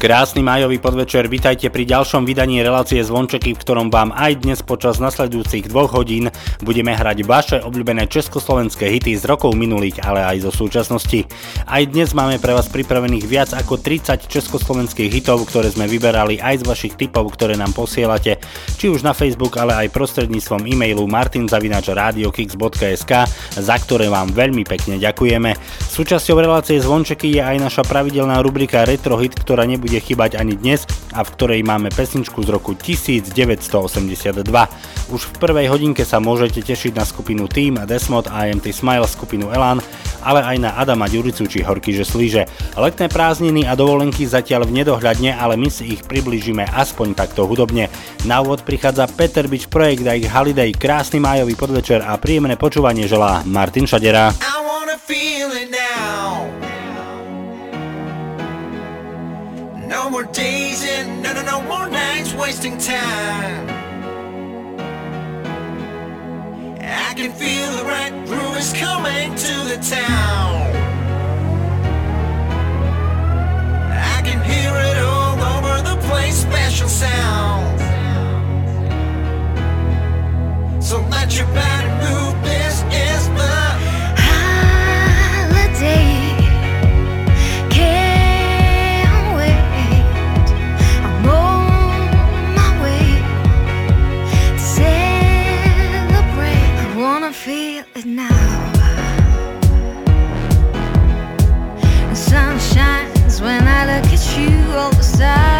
Krásny májový podvečer, vitajte pri ďalšom vydaní relácie Zvončeky, v ktorom vám aj dnes počas nasledujúcich dvoch hodín budeme hrať vaše obľúbené československé hity z rokov minulých, ale aj zo súčasnosti. Aj dnes máme pre vás pripravených viac ako 30 československých hitov, ktoré sme vyberali aj z vašich tipov, ktoré nám posielate, či už na Facebook, ale aj prostredníctvom e-mailu martinzavinačradiokix.sk, za ktoré vám veľmi pekne ďakujeme. Súčasťou relácie Zvončeky je aj naša pravidelná rubrika Retro Hit, ktorá nebude nebude chýbať ani dnes a v ktorej máme pesničku z roku 1982. Už v prvej hodinke sa môžete tešiť na skupinu Team, Desmod a IMT Smile, skupinu Elan, ale aj na Adama Ďuricu či Horky že slíže. Letné prázdniny a dovolenky zatiaľ v nedohľadne, ale my si ich približíme aspoň takto hudobne. Na úvod prichádza Peter Beach Projekt a ich Holiday, krásny májový podvečer a príjemné počúvanie želá Martin Šadera. I wanna feel it now. No more days and no, no, no more nights wasting time. I can feel the right is coming to the town. I can hear it all over the place, special sounds. So let your body move. This is side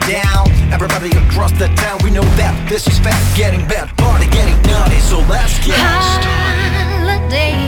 down. Everybody across the town, we know that this is fast, getting better, party getting naughty, so let's get Holiday,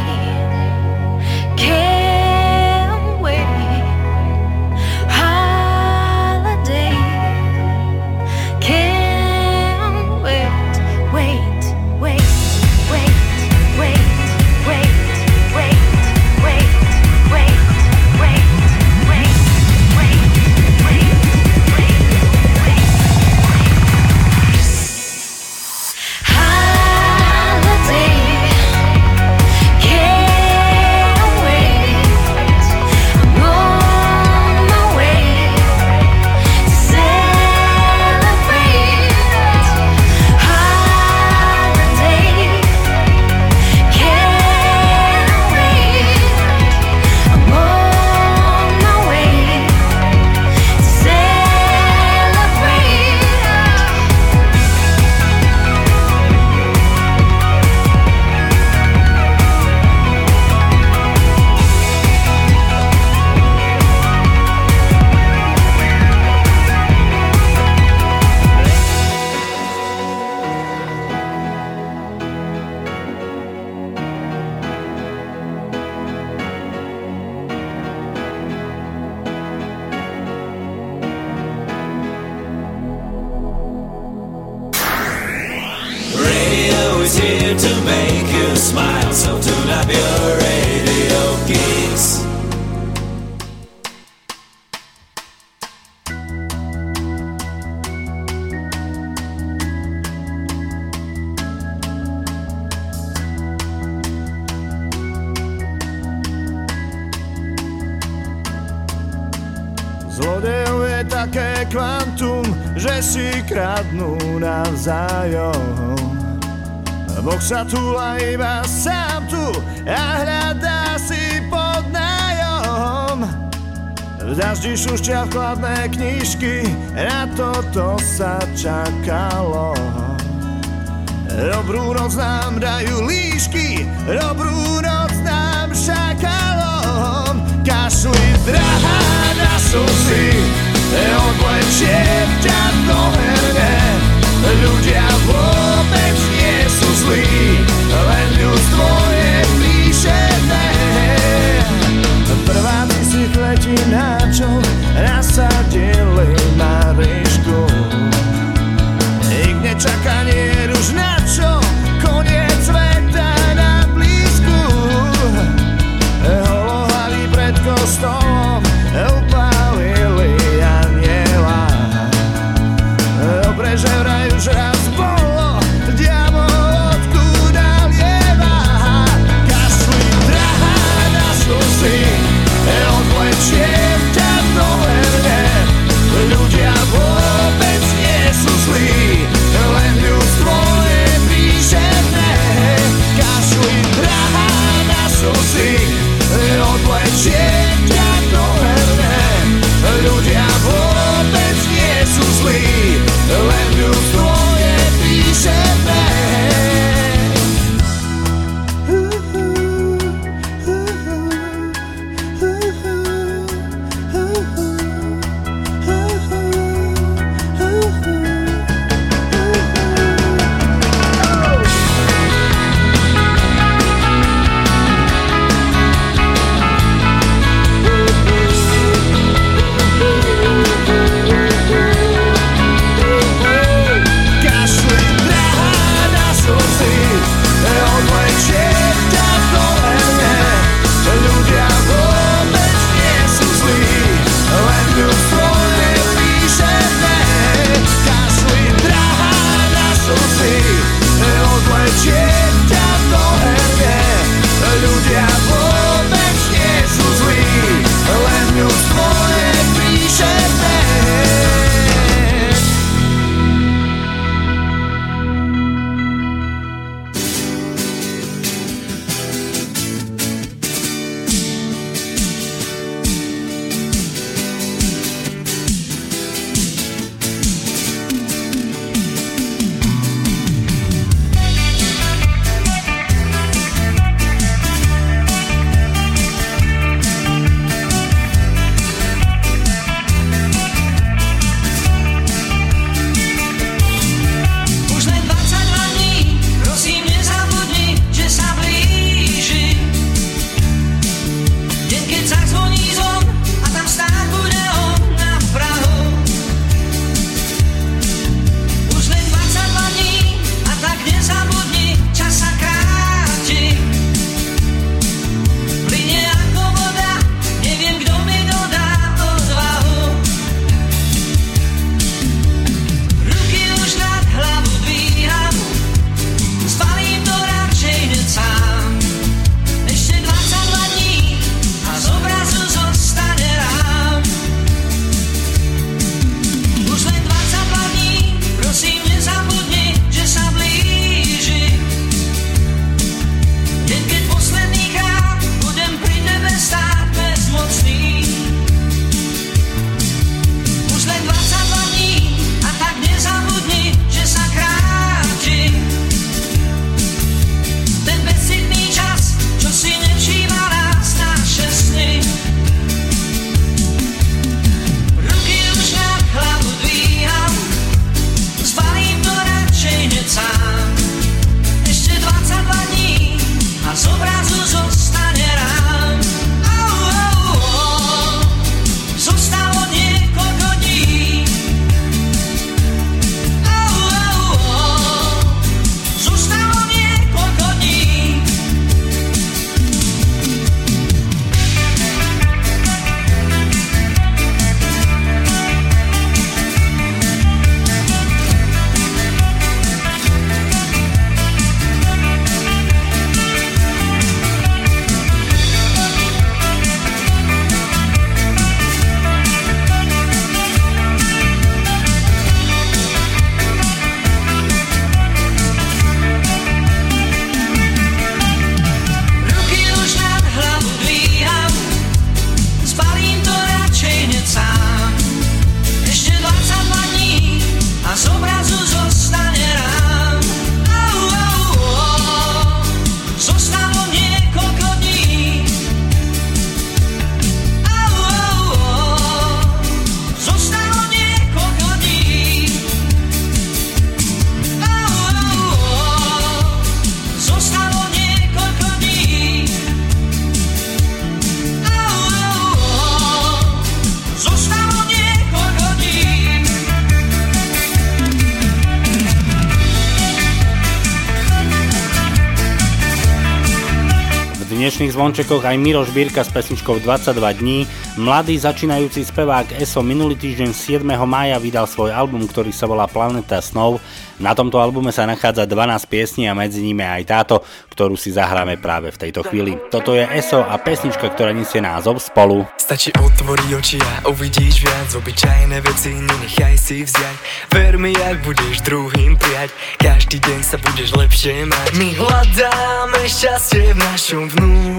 dnešných zvončekoch aj Miro Žbírka s pesničkou 22 dní. Mladý začínajúci spevák ESO minulý týždeň 7. mája vydal svoj album, ktorý sa volá Planeta snov. Na tomto albume sa nachádza 12 piesní a medzi nimi aj táto, ktorú si zahráme práve v tejto chvíli. Toto je ESO a pesnička, ktorá nesie názov Spolu. Stačí otvoriť oči a uvidíš viac Obyčajné veci nenechaj si vziať Ver mi, ak budeš druhým prijať Každý deň sa budeš lepšie mať My hľadáme šťastie v našom vnútri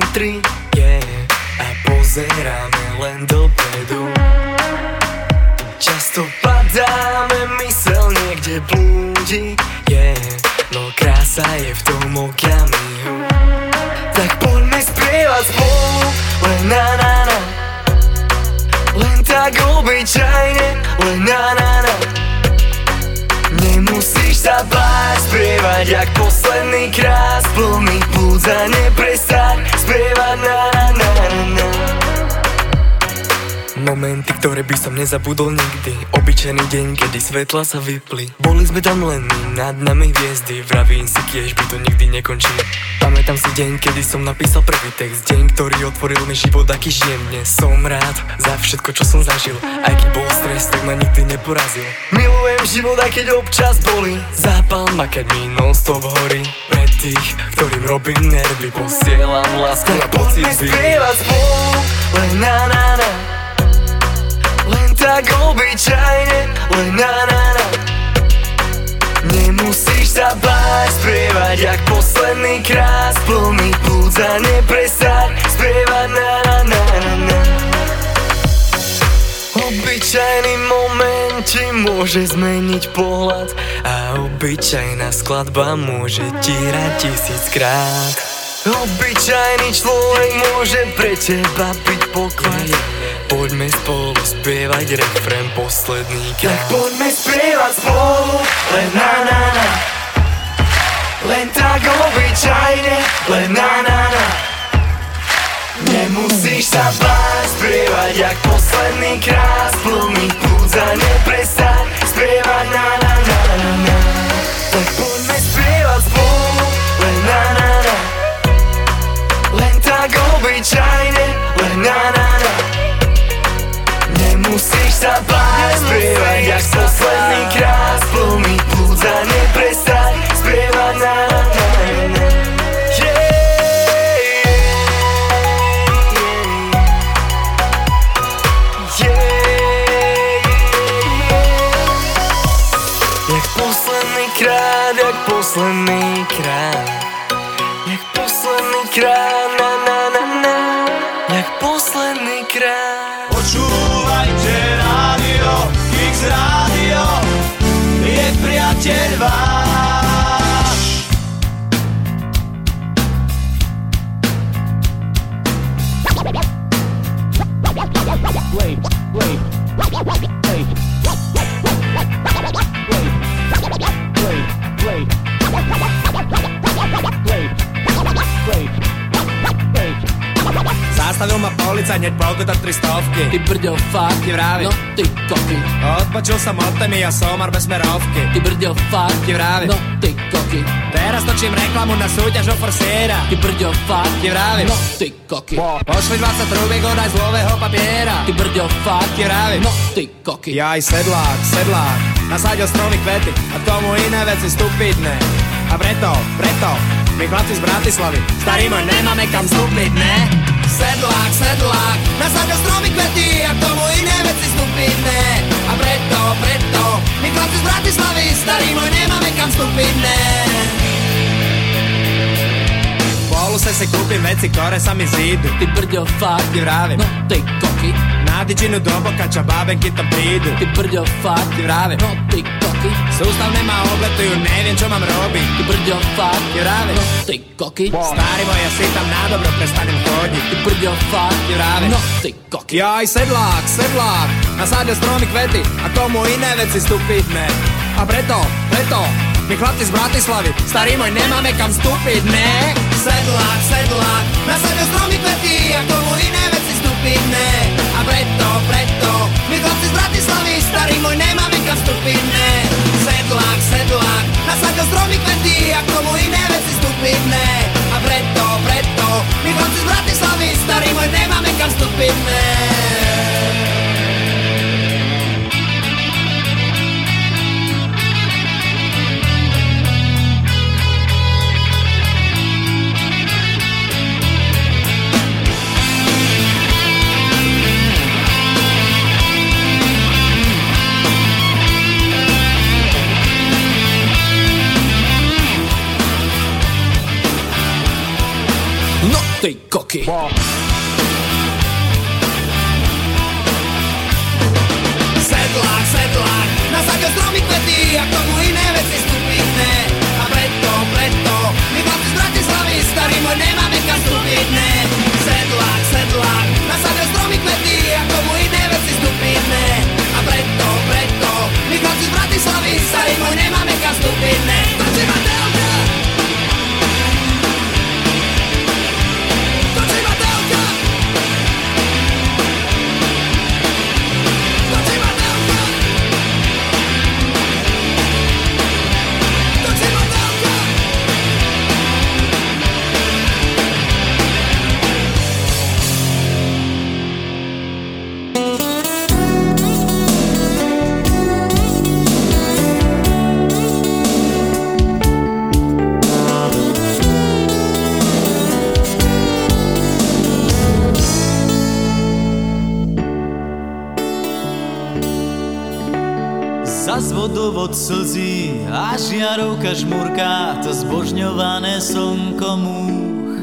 yeah. A pozeráme len dopredu Často padáme, mysel niekde blúdi yeah. No krása je v tom okamihu Tak poďme spievať spolu Len na na na Len tak obyčajne Len na na na Nemusíš sa báť Spievať jak posledný krát Plný plúdza neprestaň Spievať na na na na na Momenty, ktoré by som nezabudol nikdy. Obyčajný deň, kedy svetla sa vypli. Boli sme tam len nad nami hviezdy. Vravím si tiež, by to nikdy nekončí Pamätám si deň, kedy som napísal prvý text. Deň, ktorý otvoril mi život, aký žijem. Dnes Som rád za všetko, čo som zažil. Aj keď bol stres, tak ma nikdy neporazil. Milujem život, aj keď občas boli Zápal ma, keď mi non-stop horí. Pre tých, ktorým robím nervy Posielam lásku a pocit spievať spolu Len na na na tak obyčajne, len na na na. Nemusíš sa báť spievať jak posledný krát Plný plúdza neprestaň spievať na na na na na. Obyčajný moment ti môže zmeniť pohľad A obyčajná skladba môže ti hrať tisíckrát. Obyčajný človek môže pre teba byť poklad Poďme spolu spievať refrén posledný krát. Tak poďme spievať spolu, len na na na. Len tak obyčajne, len na na na. Nemusíš sa báť spievať jak posledný krát. Plný plúdza neprestaň spievať na na na na na. Tak poďme spievať spolu, len na na na. Len tak obyčajne, len na na na Nemusíš sa báť spievať jak posledný krát Plný plúdza neprestaň spievať Zastavil ma policajt hneď po auto 300 Ty brďo, fakt, Ti vravím. no. Ty koky. Odbočil som od témy a somar bez smerovky. Ty brďo, fakt, Ti vravím. no. Ty koky. Teraz točím reklamu na súťaž o Forsiera Ty brďo, fakt, Ti vravím. no. Ty koky. Pošli 20 trúbiek od aj z lového papiera. Ty brďo, fakt, Ti vravím. no. Ty koky. Ja aj sedlák, sedlák. Nasadil stromy kvety. A k tomu iné veci stupidné. A preto, preto My chlapci z Bratislavy Starý môj nemáme kam vstúpiť, ne? Sedlák, sedlák Nasadil stromy kvety a k tomu iné veci stupidné A preto, preto My chlapci z Bratislavy Starý môj nemáme kam vstúpiť, ne? Poluse si kúpim veci, ktoré sa mi zídu Ty brďo, fakt, Ti vravím. no ty koky Na dičinu do boka, čo bábenky tam prídu Ty brďo, fakt, Ti vravím. no ty koky koki. Sustav nema obletu i ne vjenčo mam robi. Ti brdio fuck. Je rave, no ti koki. Stari moj, ja sitam na dobro, prestanem hodit Ti brdio fuck. Je rave, no ti koki. Jaj, sedlak, sedlak, na sad je stromik A tomu i neveci stupidne A preto, preto, My chlapci z Bratislavy Starý môj, nemáme kam vstúpiť, ne? Sedlák, sedlák Nasadil stromy kvety a komu iné veci stupidné A preto, preto My chlapci z Bratislavy Starý môj, nemáme kam vstúpiť, ne? Sedlák, sedlák Nasadil stromy kvety a komu iné veci stupidné A preto, preto My chlapci z stupidné No ty koky. Sedlák, sedlák, na záde stromy kvety a k tomu iné veci stupidné A preto, preto, my chlapci z Bratislavy, starý môj, nemáme kam stupidné Sedlák, sedlák, na záde stromy kvety a k tomu iné veci stupidné A preto, preto, my chlapci z Bratislavy, starý môj, nemáme kam stupidné vodovod slzí a žiarovka žmurká, to zbožňované slnko múch.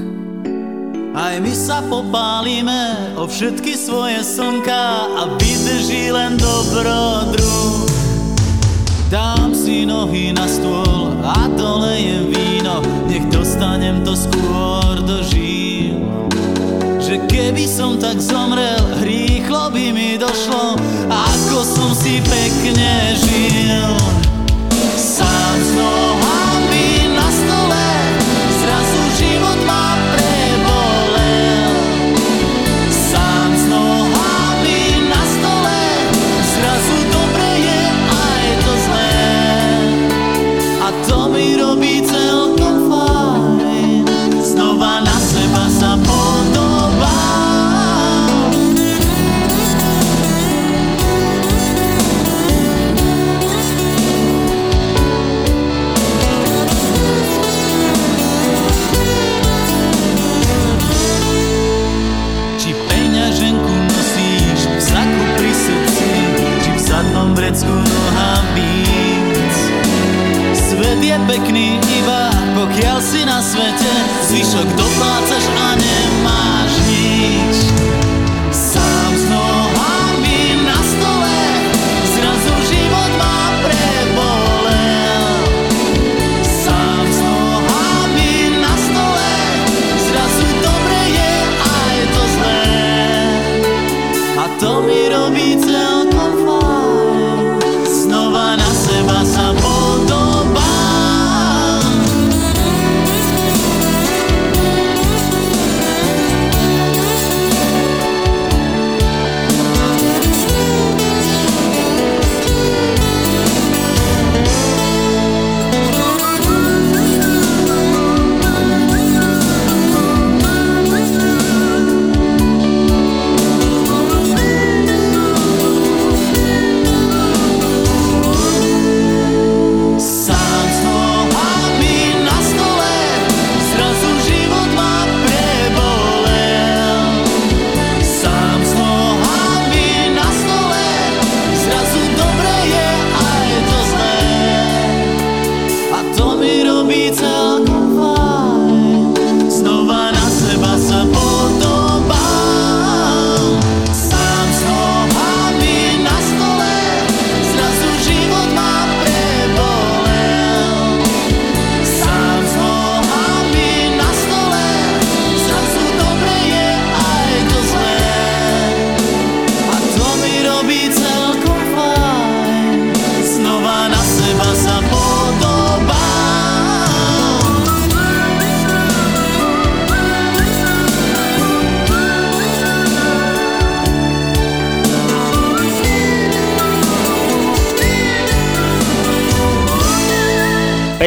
Aj my sa popálime o všetky svoje slnka a vydrží len dobrodruh. Dám si nohy na stôl a dolejem víno, nech dostanem to skôr do žíl. Keby som tak zomrel, rýchlo by mi došlo, ako som si pekne žil.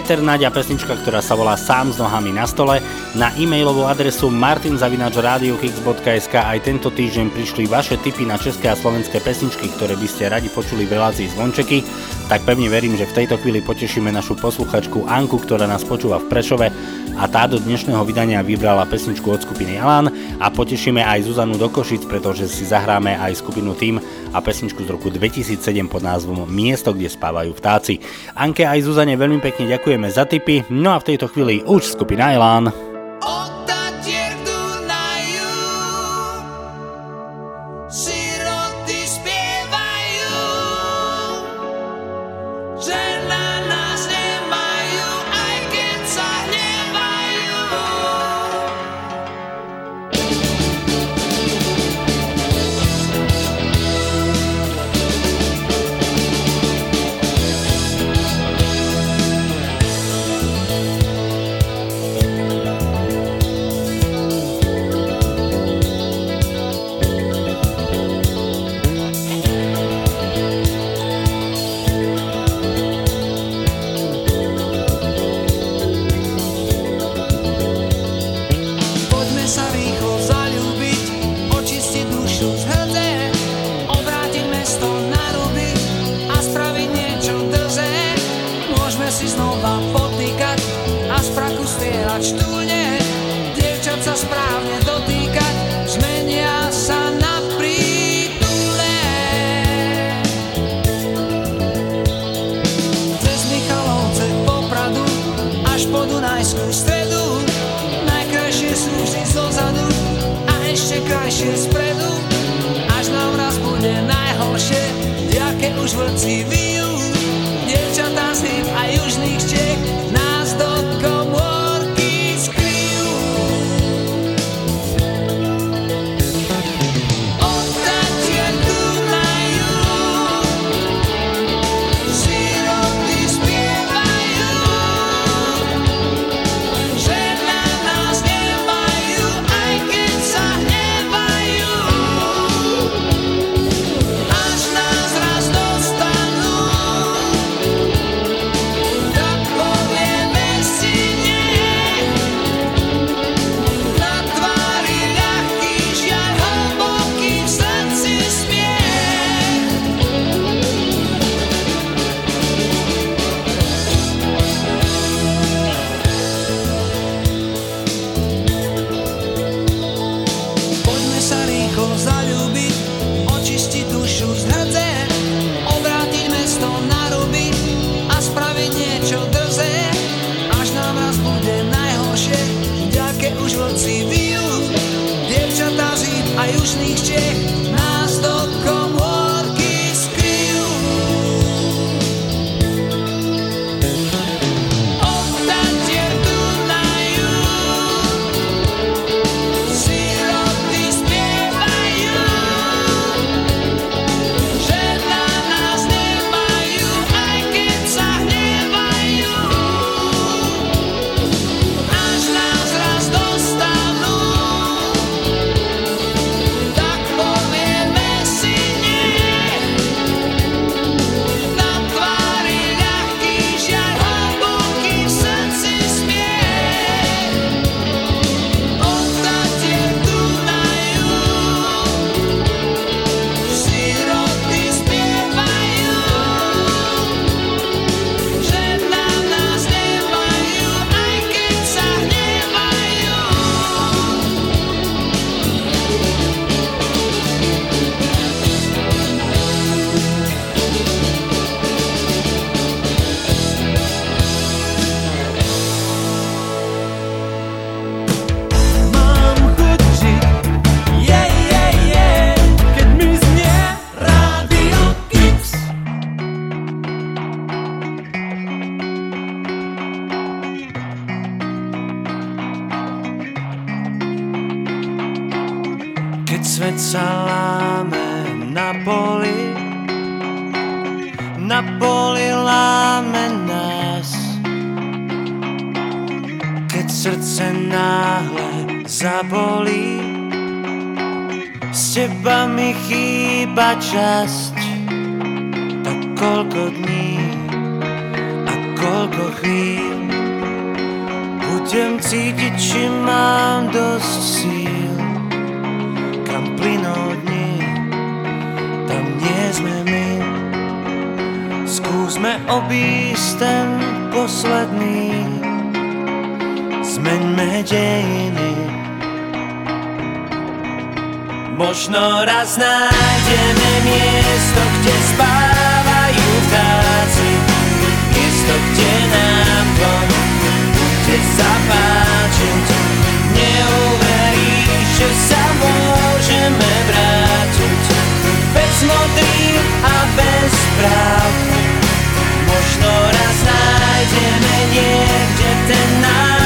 Peter Nadia pesnička, ktorá sa volá Sám s nohami na stole. Na e-mailovú adresu martinzavinačradiokix.sk aj tento týždeň prišli vaše tipy na české a slovenské pesničky, ktoré by ste radi počuli v relácii Zvončeky. Tak pevne verím, že v tejto chvíli potešíme našu posluchačku Anku, ktorá nás počúva v Prešove a tá do dnešného vydania vybrala pesničku od skupiny Alan a potešíme aj Zuzanu do Košic, pretože si zahráme aj skupinu Tým, a pesničku z roku 2007 pod názvom Miesto, kde spávajú vtáci. Anke aj Zuzane veľmi pekne ďakujeme za tipy, no a v tejto chvíli už skupina Elán. srdce náhle zabolí. S teba mi chýba časť, tak koľko dní a koľko chvíľ. Budem cítiť, či mám dosť síl, kam plynú dní, tam nie sme my. Skúsme obísť ten posledný Zmeňme dejiny. Možno raz nájdeme miesto, kde spávajú vtáci. Miesto, kde nám to bude sa páčiť Neuveríš, že sa môžeme vrátiť. Bez modrých a bez práv Možno raz nájdeme niekde ten náš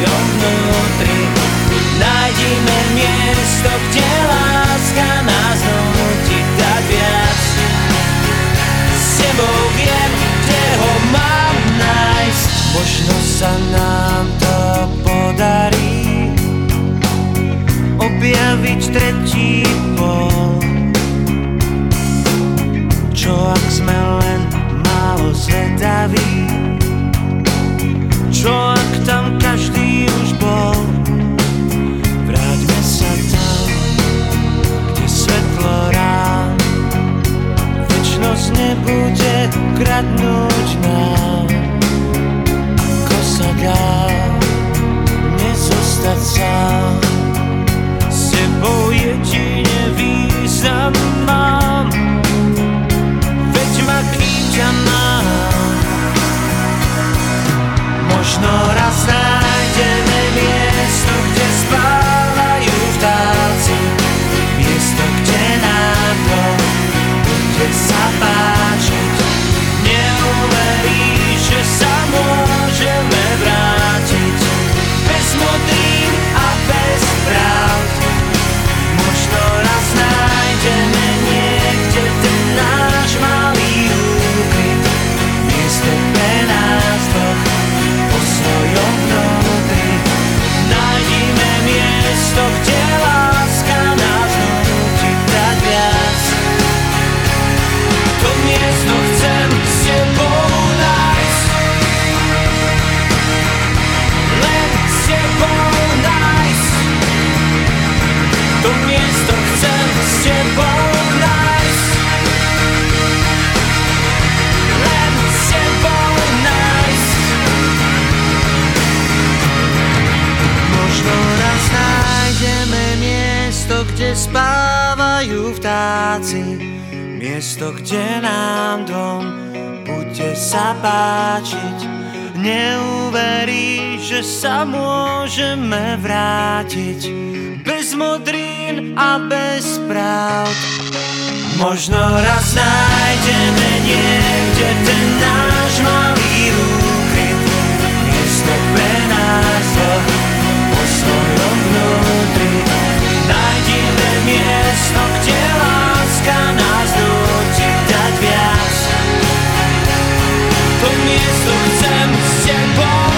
svojom vnútri. Nájdime miesto, kde láska nás nutí dať viac. S tebou viem, kde ho mám nájsť. Možno sa nám to podarí Objaviť tretí pol nebude kradnúť nám Ako sa dá nezostať sám S tebou jedine význam mám Veď ma kým ťa mám kde spávajú vtáci. Miesto, kde nám dom bude sa páčiť. Neuveríš, že sa môžeme vrátiť. Bez modrín a bez pravd. Možno raz nájdeme niekde ten náš malý úkryt Miesto pre nás dvoch po svojom vnútri miesto, kde láska nás nutí dať viac. To miesto chcem s tebou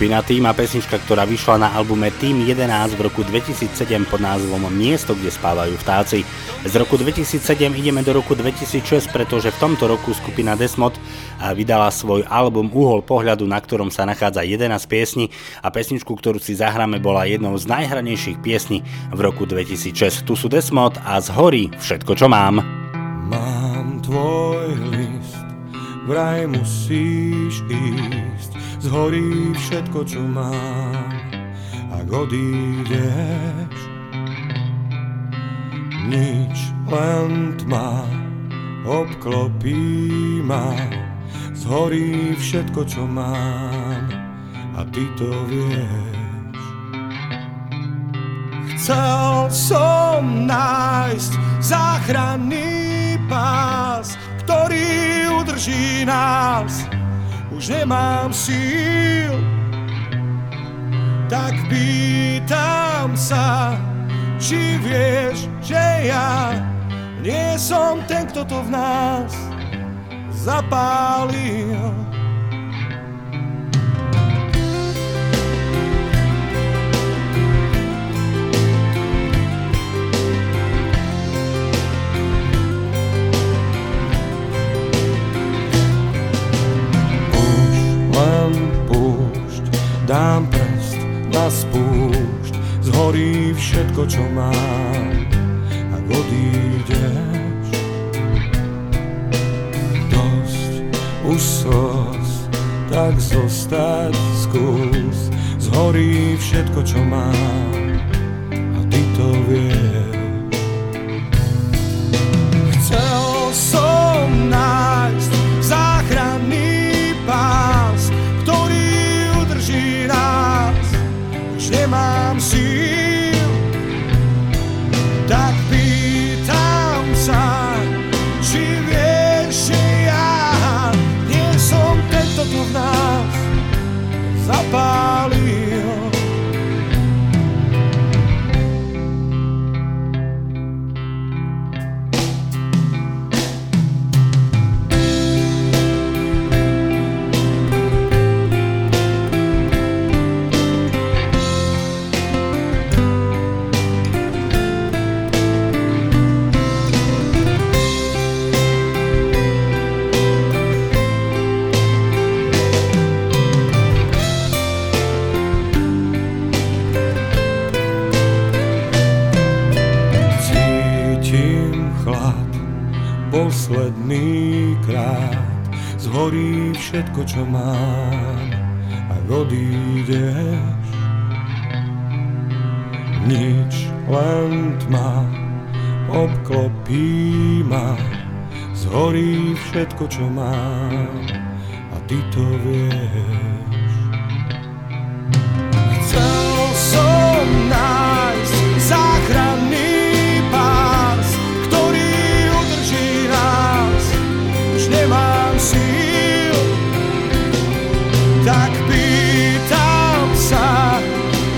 Skupina Tým a pesnička, ktorá vyšla na albume Tým 11 v roku 2007 pod názvom Miesto, kde spávajú vtáci. Z roku 2007 ideme do roku 2006, pretože v tomto roku skupina Desmod vydala svoj album Uhol pohľadu, na ktorom sa nachádza 11 piesní a pesničku, ktorú si zahráme, bola jednou z najhranejších piesní v roku 2006. Tu sú Desmod a z hory všetko, čo mám. Mám tvoj list, vraj musíš ísť, zhorí všetko, čo mám, ak odídeš. Nič, len tma, obklopí ma, zhorí všetko, čo mám, a ty to vieš. Chcel som nájsť záchranný pás, ktorý udrží nás. Už nemám síl, tak pýtam sa, či vieš, že ja nie som ten, kto to v nás zapálil. Dám prst na spúšť, zhorí všetko, čo mám, ak odídeš. Dosť už slz, tak zostať skús, zhorí všetko, čo mám, a ty to vieš. Chcel som nájsť Už nemám síl, tak pýtam sa, či vieš, že ja nie som tento, kto v nás zapálil. Posledný krát. Zhorí všetko, čo mám, ak odídeš. Nič, len tma, obklopí ma. Zhorí všetko, čo mám, a ty to vieš. Chcel som nájsť záchranný síl, tak pýtam sa,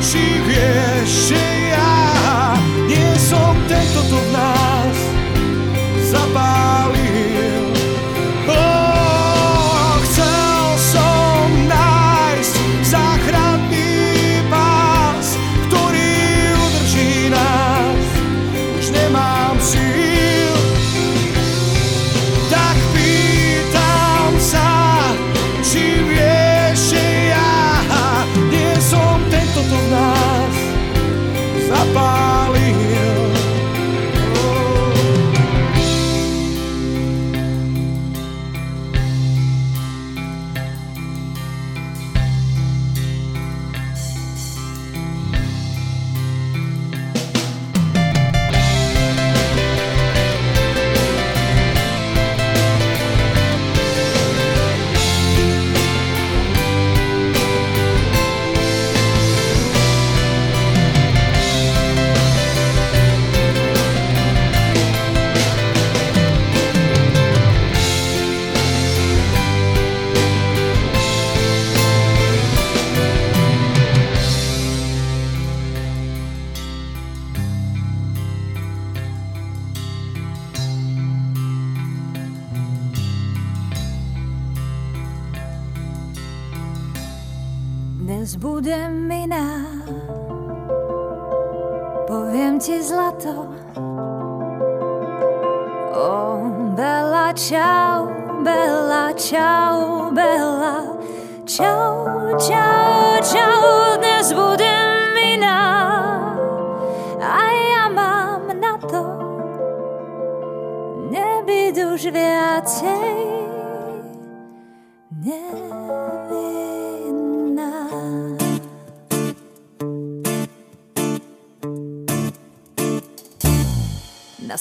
či vieš, že ja nie som tento, kto v nás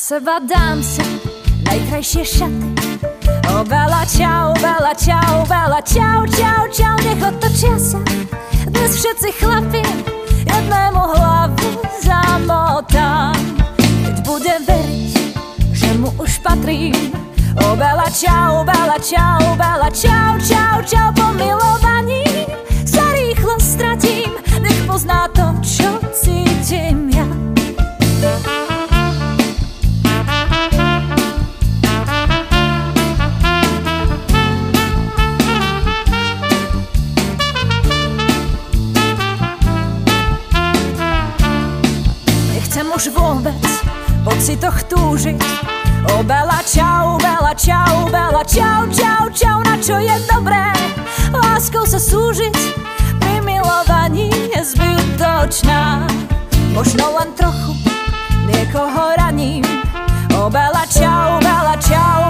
seba dám si. Najkrajšie šaty O Bela, čau, Bela, čau, Bela, čau, čau, čau Nech otočia sa. Dnes všetci chlapi Jednému hlavu zamotám. Keď bude veriť, že mu už patrím O Bela, čau, Bela, čau, Bela, čau, čau, čau Po milovaní sa rýchlo stratím. Nech pozná to, čo cítim ja už vôbec pocitoch túžiť. O Bela čau, Bela čau, Bela čau, čau, čau, na čo je dobré láskou sa súžiť. Pri milovaní je zbytočná, možno len trochu niekoho raním. O Bela čau, Bela čau,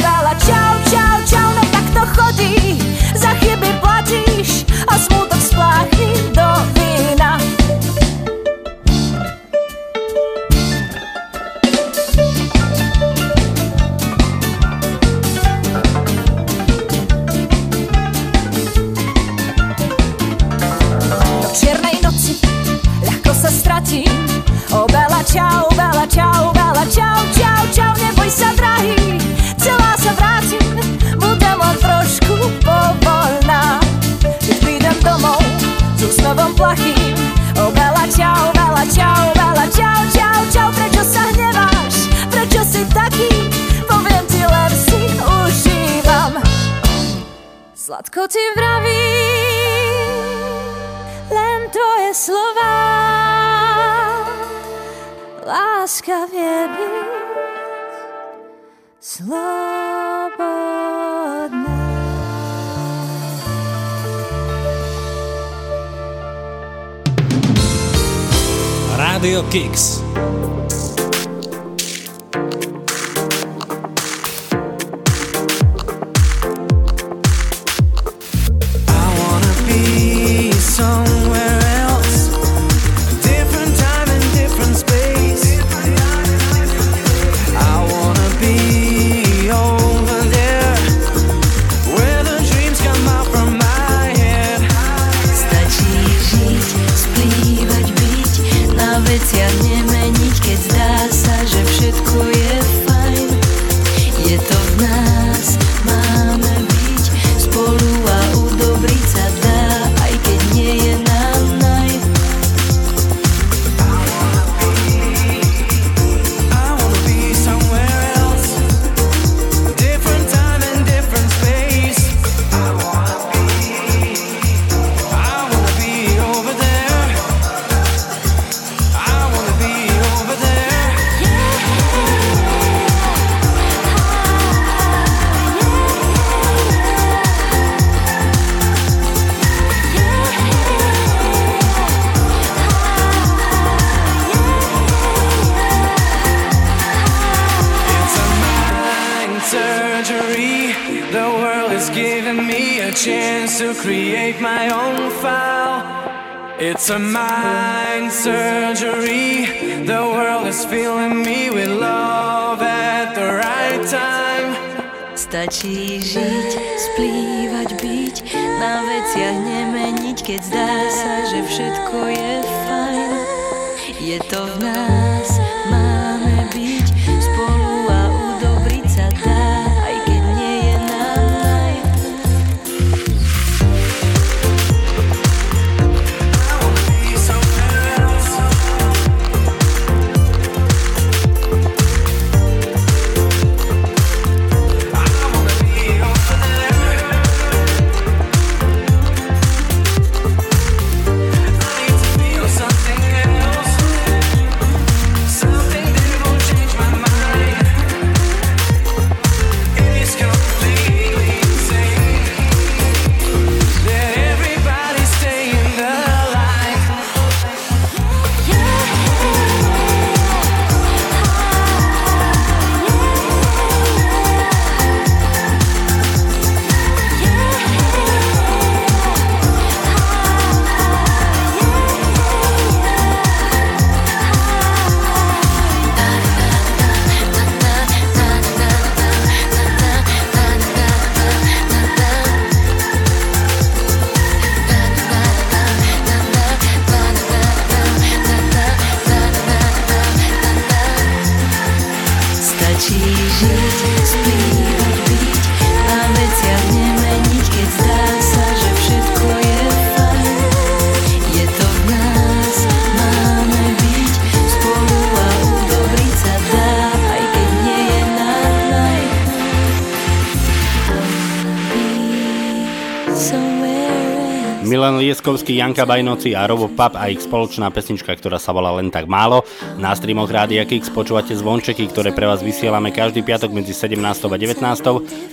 Sladko ti vraví len je slova. Láska vie byť slobodná. Radio Kicks. It's a mind surgery. The world is filling me with love at the right time. Стачи Milan Lieskovský, Janka Bajnoci a Robo Pap a ich spoločná pesnička, ktorá sa volá Len tak málo. Na streamoch Rádia Kix počúvate zvončeky, ktoré pre vás vysielame každý piatok medzi 17. a 19.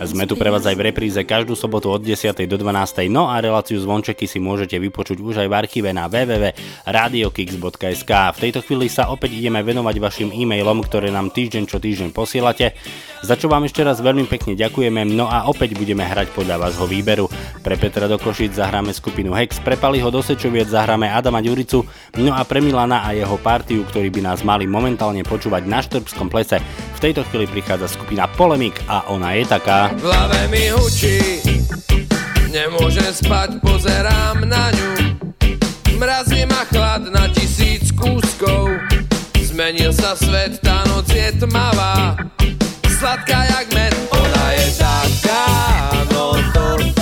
Sme tu pre vás aj v repríze každú sobotu od 10. do 12. No a reláciu zvončeky si môžete vypočuť už aj v archíve na www.radiokix.sk. V tejto chvíli sa opäť ideme venovať vašim e-mailom, ktoré nám týždeň čo týždeň posielate. Za čo vám ešte raz veľmi pekne ďakujeme, no a opäť budeme hrať podľa vášho výberu. Pre Petra do Košic zahráme skupinu Hex, pre Paliho do Sečoviec zahráme Adama Ďuricu, no a pre Milana a jeho partiu, ktorí by nás mali momentálne počúvať na Štrbskom plese. V tejto chvíli prichádza skupina Polemik a ona je taká. V hlave mi hučí, nemôžem spať, pozerám na ňu. Mrazí ma chlad na tisíc kúskov, zmenil sa svet, tá noc je tmavá sladká jak med Ona je taká, no to,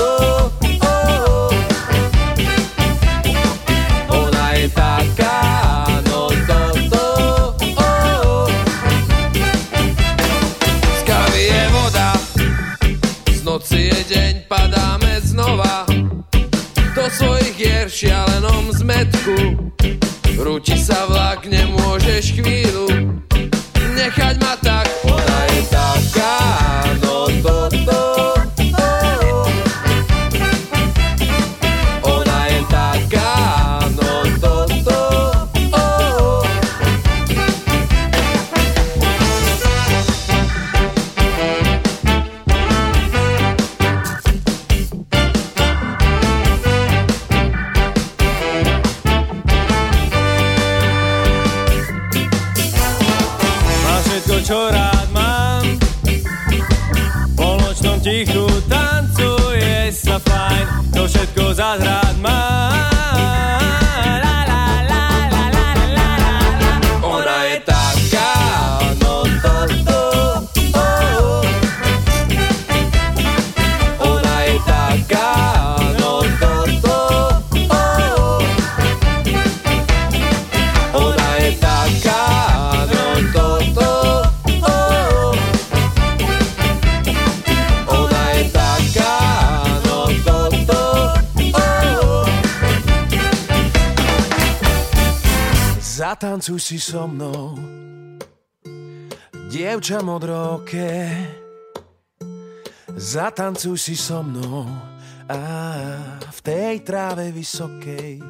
svojich hier v šialenom zmetku. Rúti sa vlak, nemôžeš chvíľu Nechať ma tak všetko rád mám Zatancuj si so mnou. Dievča modroké Zatancuj si so mnou. A v tej tráve vysokej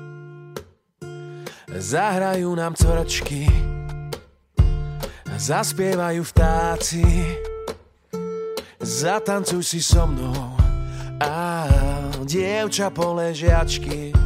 Zahrajú nám coračky Zaspievajú vtáci. Zatancuj si so mnou. A dievča poležiačky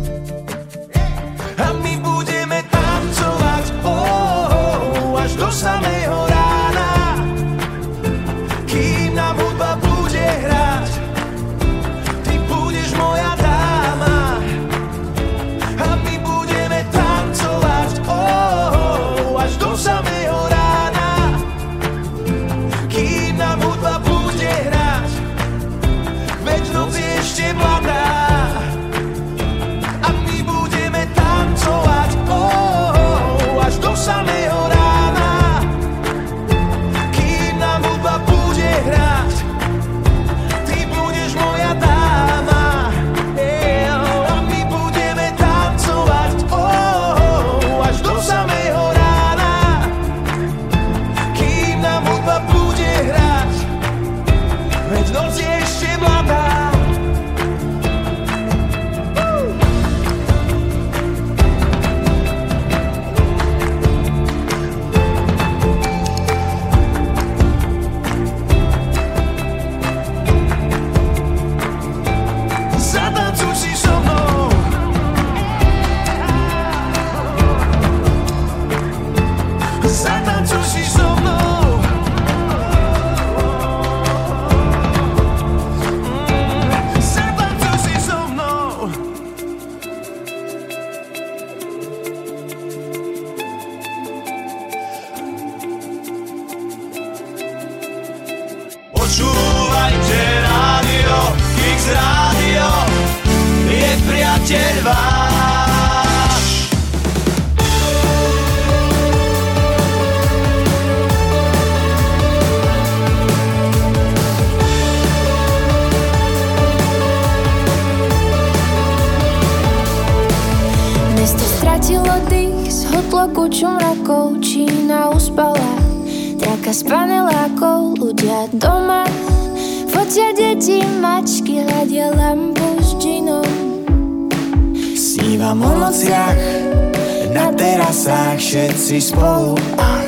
všetci spolu. Ach,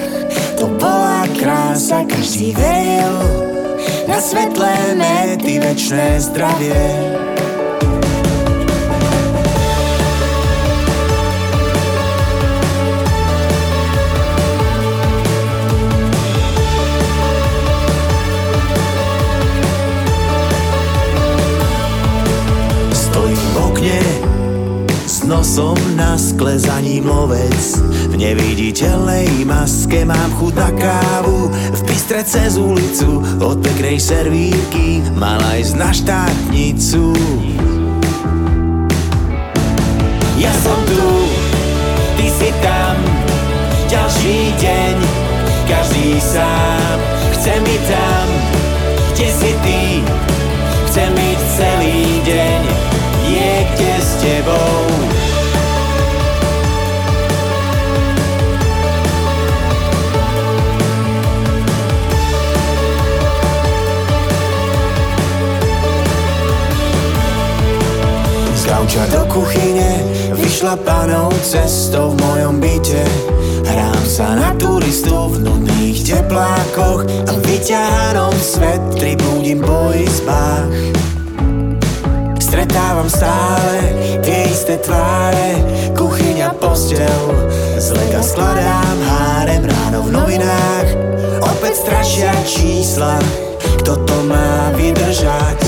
to bola krása Každý veril Na svetlé mety Večné zdravie s nosom na skle za ním lovec V neviditeľnej maske mám chuť na kávu. V bystre cez ulicu od peknej servírky Mala ísť na štátnicu. Ja som tu, ty si tam. Ďalší deň, každý sám. Chce mi tam, kde si ty. Chcem byť celý deň niekde s tebou kuchyne vyšla panou cestou v mojom byte. Hrám sa na turistu v nudných teplákoch A vyťahanom svetri blúdim po izbách Stretávam stále tie isté tváre Kuchyňa, postel. Z lega skladám hárem ráno v novinách Opäť strašia čísla. Kto to má vydržať?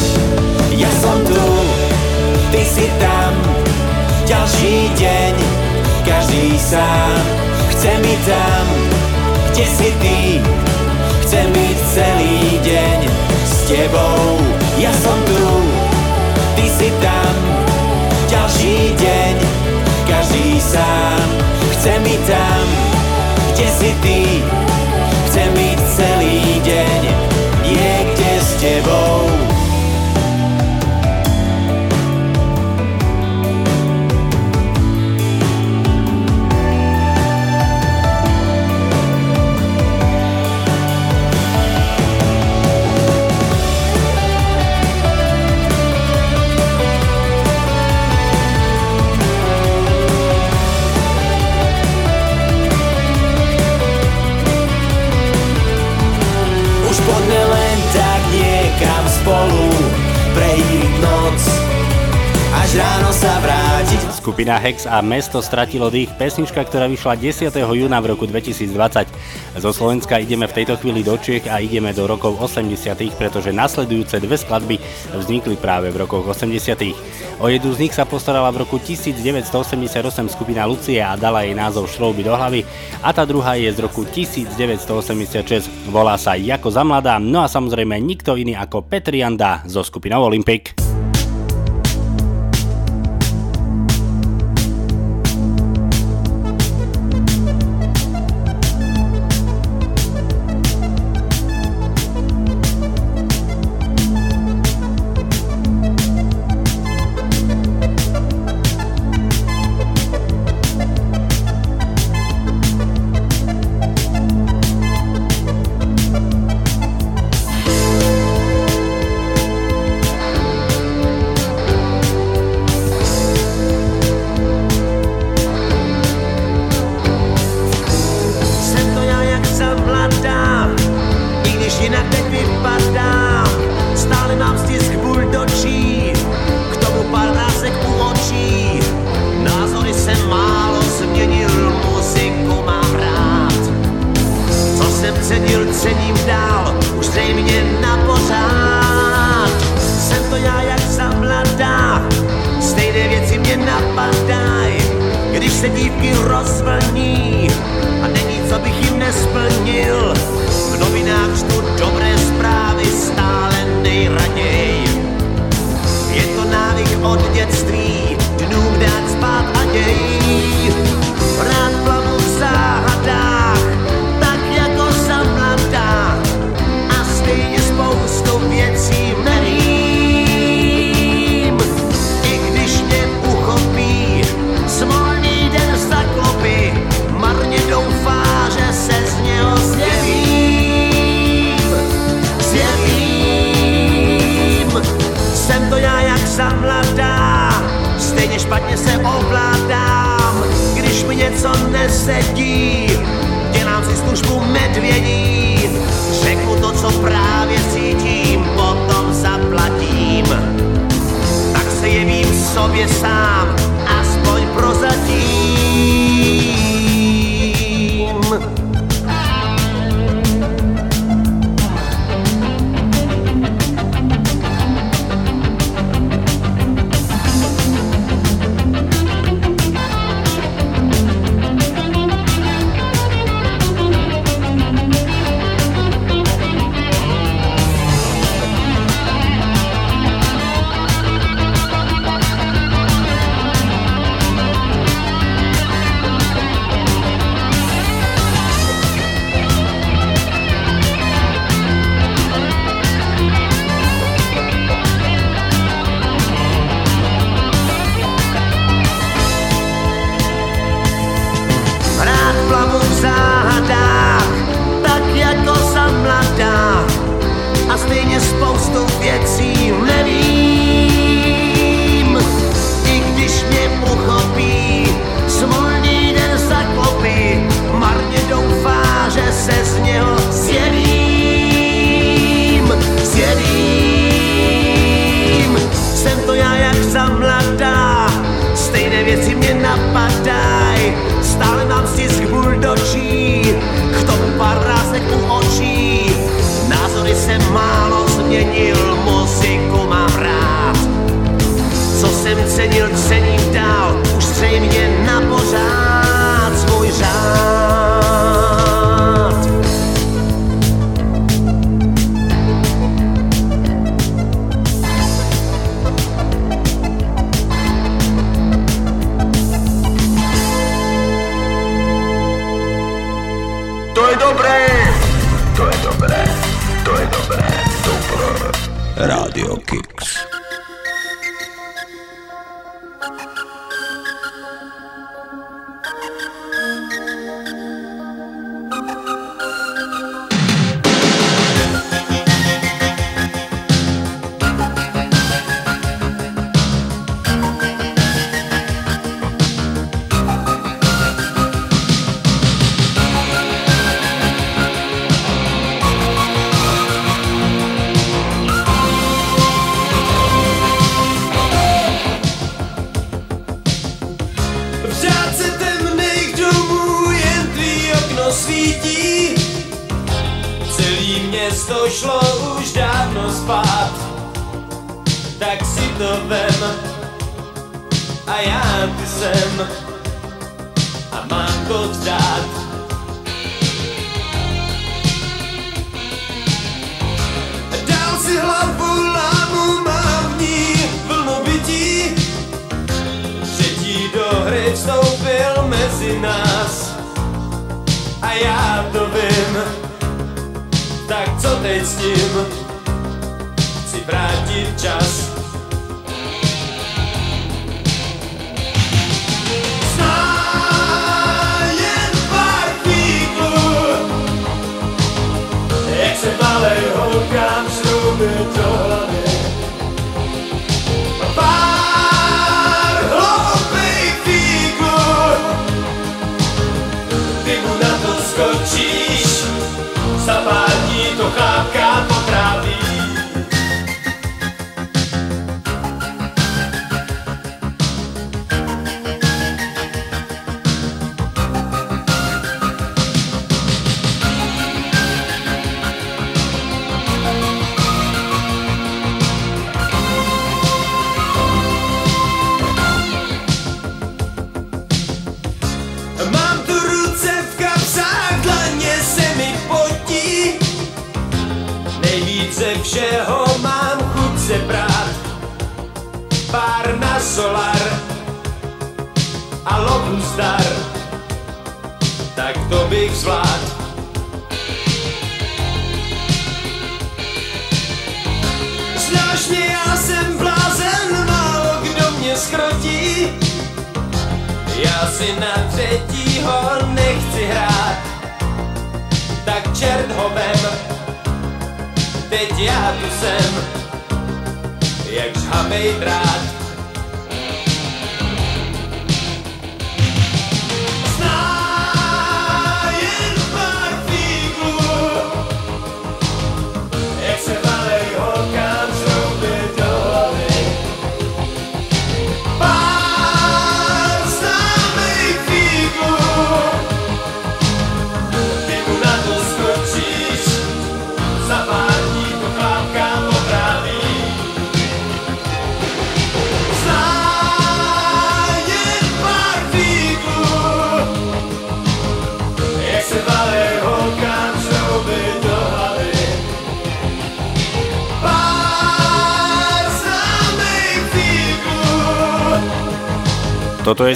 Ja som tu, ty si tam Ďalší deň, každý sám Chce mi tam, kde si ty. Chcem byť celý deň s tebou. Ja som tu, ty si tam. Ďalší deň, každý sám Chce mi tam, kde si ty. Chcem byť celý deň. Niekde s tebou noc Až ráno sa vrátiť Skupina Hex a Mesto stratilo dých, pesnička, ktorá vyšla 10. júna v roku 2020. Zo Slovenska ideme v tejto chvíli do Čiech a ideme do rokov 80., pretože nasledujúce dve skladby vznikli práve v rokoch 80. O jednu z nich sa postarala v roku 1988 skupina Lucie a dala jej názov Šrouby do hlavy a tá druhá je z roku 1986, volá sa Jako za mladá, no a samozrejme nikto iný ako Petri Janda so skupinou Olympic.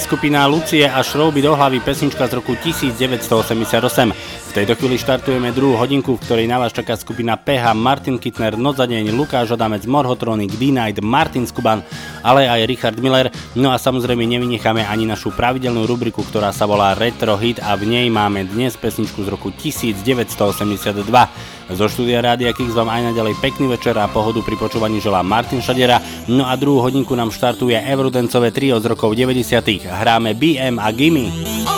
Skupina Lucie a Šrouby do hlavy pesnička z roku 1988. V tejto chvíli štartujeme druhú hodinku, v ktorej na vás čaká skupina PH, Martin Kittner, Noc Lukáš Adamec, Morhotronic, D-Night, Martin Skuban, ale aj Richard Miller. No a samozrejme nevynecháme ani našu pravidelnú rubriku, ktorá sa volá Retro Hit a v nej máme dnes pesničku z roku 1982. Zo štúdia Rádia Kix vám aj naďalej pekný večer a pohodu pri počúvaní želá Martin Šadera. No a druhú hodinku nám štartuje Eurodancové trio z rokov 90. Hráme BM a Gimme.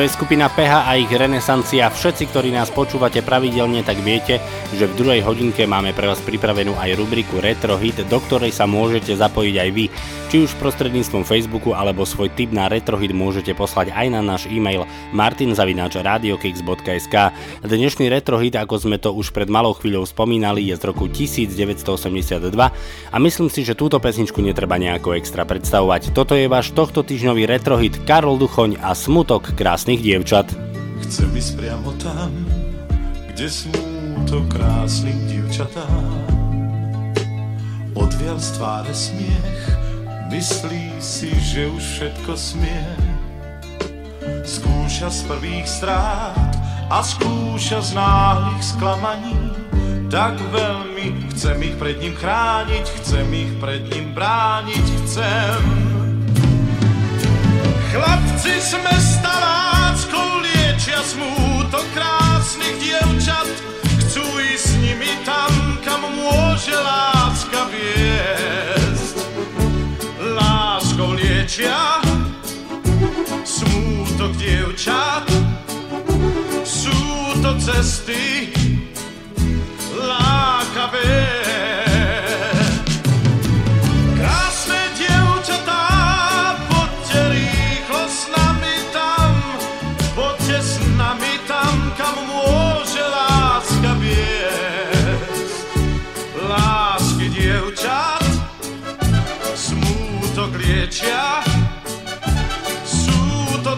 Toto je skupina PH a ich renesancia. Všetci, ktorí nás počúvate pravidelne, tak viete, že v druhej hodinke máme pre vás pripravenú aj rubriku Retro Hit, do ktorej sa môžete zapojiť aj vy. Či už prostredníctvom Facebooku alebo svoj tip na Retro Hit môžete poslať aj na náš e-mail martinzavináčradiokix.sk Dnešný Retro Hit, ako sme to už pred malou chvíľou spomínali, je z roku 1982 a myslím si, že túto pesničku netreba nejako extra predstavovať. Toto je váš tohto týždňový Retro Hit Karol Duchoň a Smutok krásnych dievčat. Chcem ísť priamo tam, kde smúto krásnych dievčatá. Odvial z tváre smiech, myslí si, že už všetko smie. Skúša z prvých strát a skúša z náhlych sklamaní. Tak veľmi chcem ich pred ním chrániť, chcem ich pred ním brániť, chcem. Chlapci sme mesta láskou liečia smútok krásnych dievčat. Chcú ísť s nimi tam, kam môže láska viesť. Liečia smútok dievčat. Sú to cesty lákavé.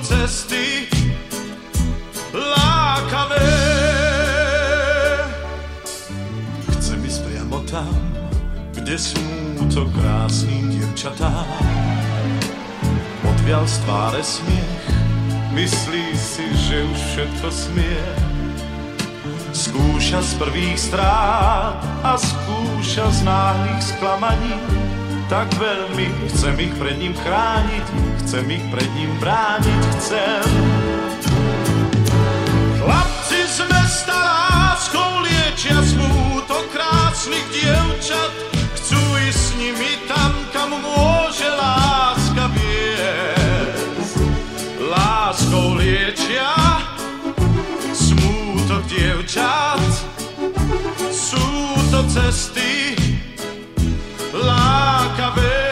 Cesty lákavé. Chcem ísť priamo tam, kde smúto krásnym dievčatám. Odvial z tváre smiech, myslí si, že už všetko smie. Skúša z prvých strát a skúša z náhlych sklamaní. Tak veľmi chcem ich pred ním chrániť, chcem ich pred ním brániť, chcem. Chlapci z mesta láskou liečia smútok krásnych dievčat. Chcú ísť s nimi tam, kam môže láska viesť. Láskou liečia smútok dievčat. Sú to cesty lákavé. Krásne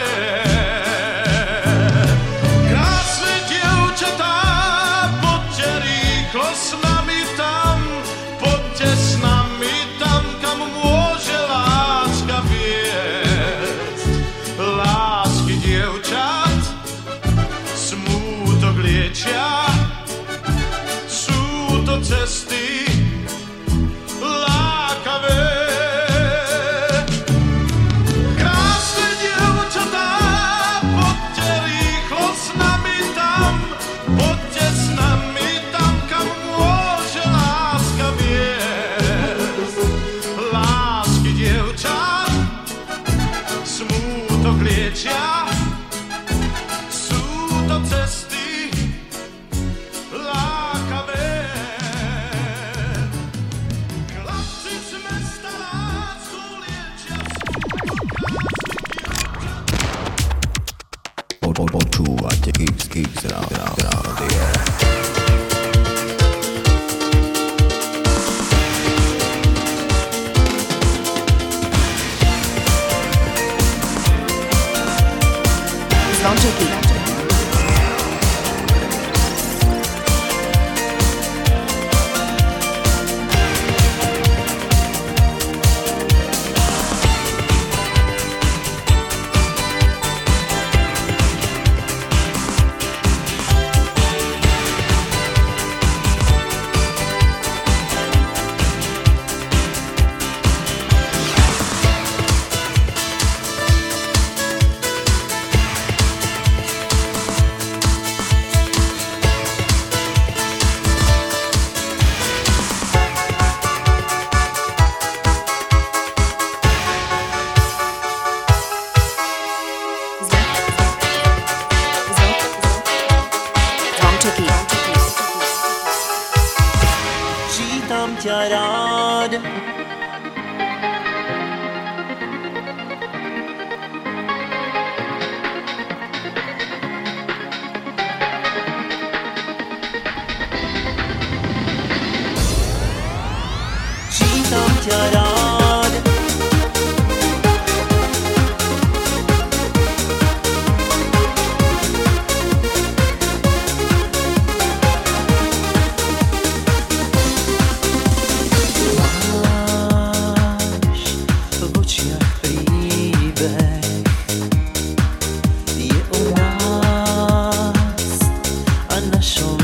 a našom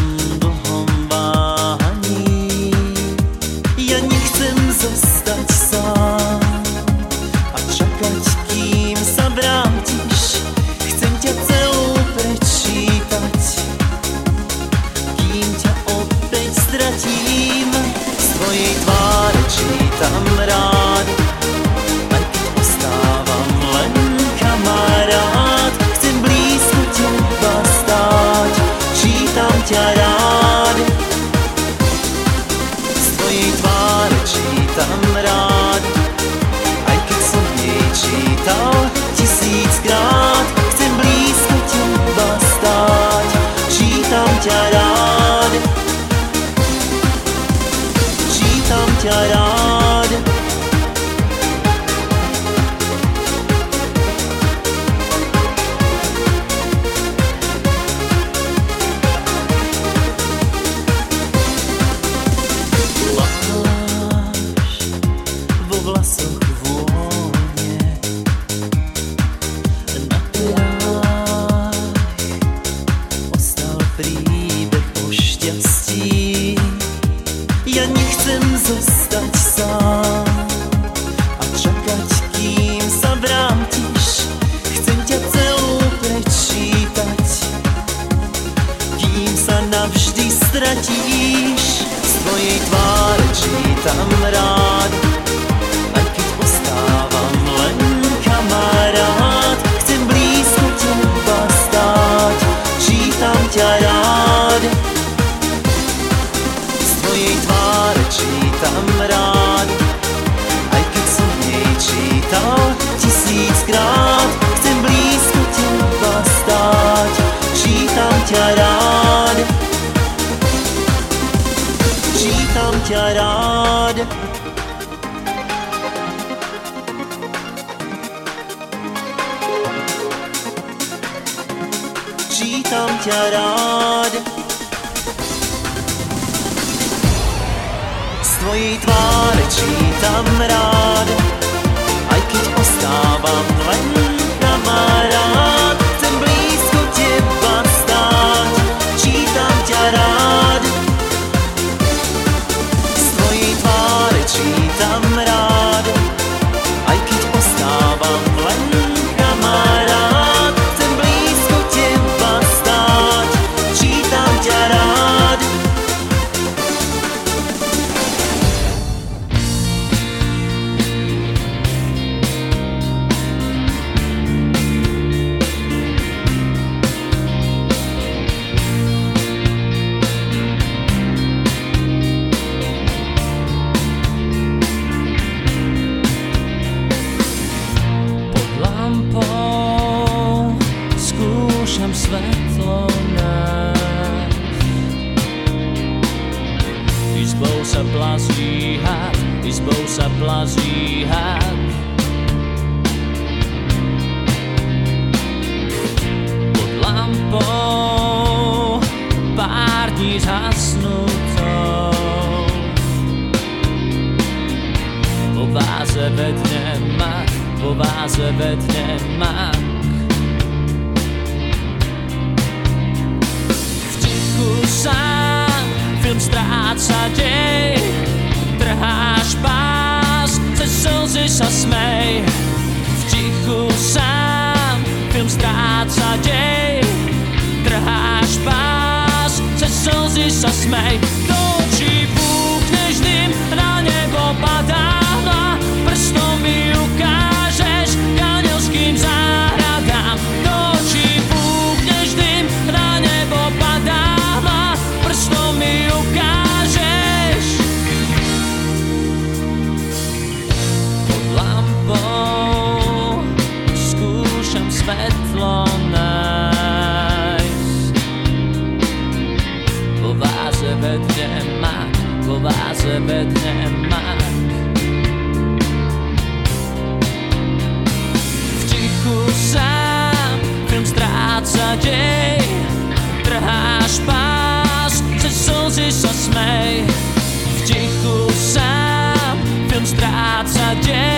slzy vedne mak. V tichu sám, film stráca dej, trháš pás, cez slzy sa smej. V tichu sám, film stráca dej,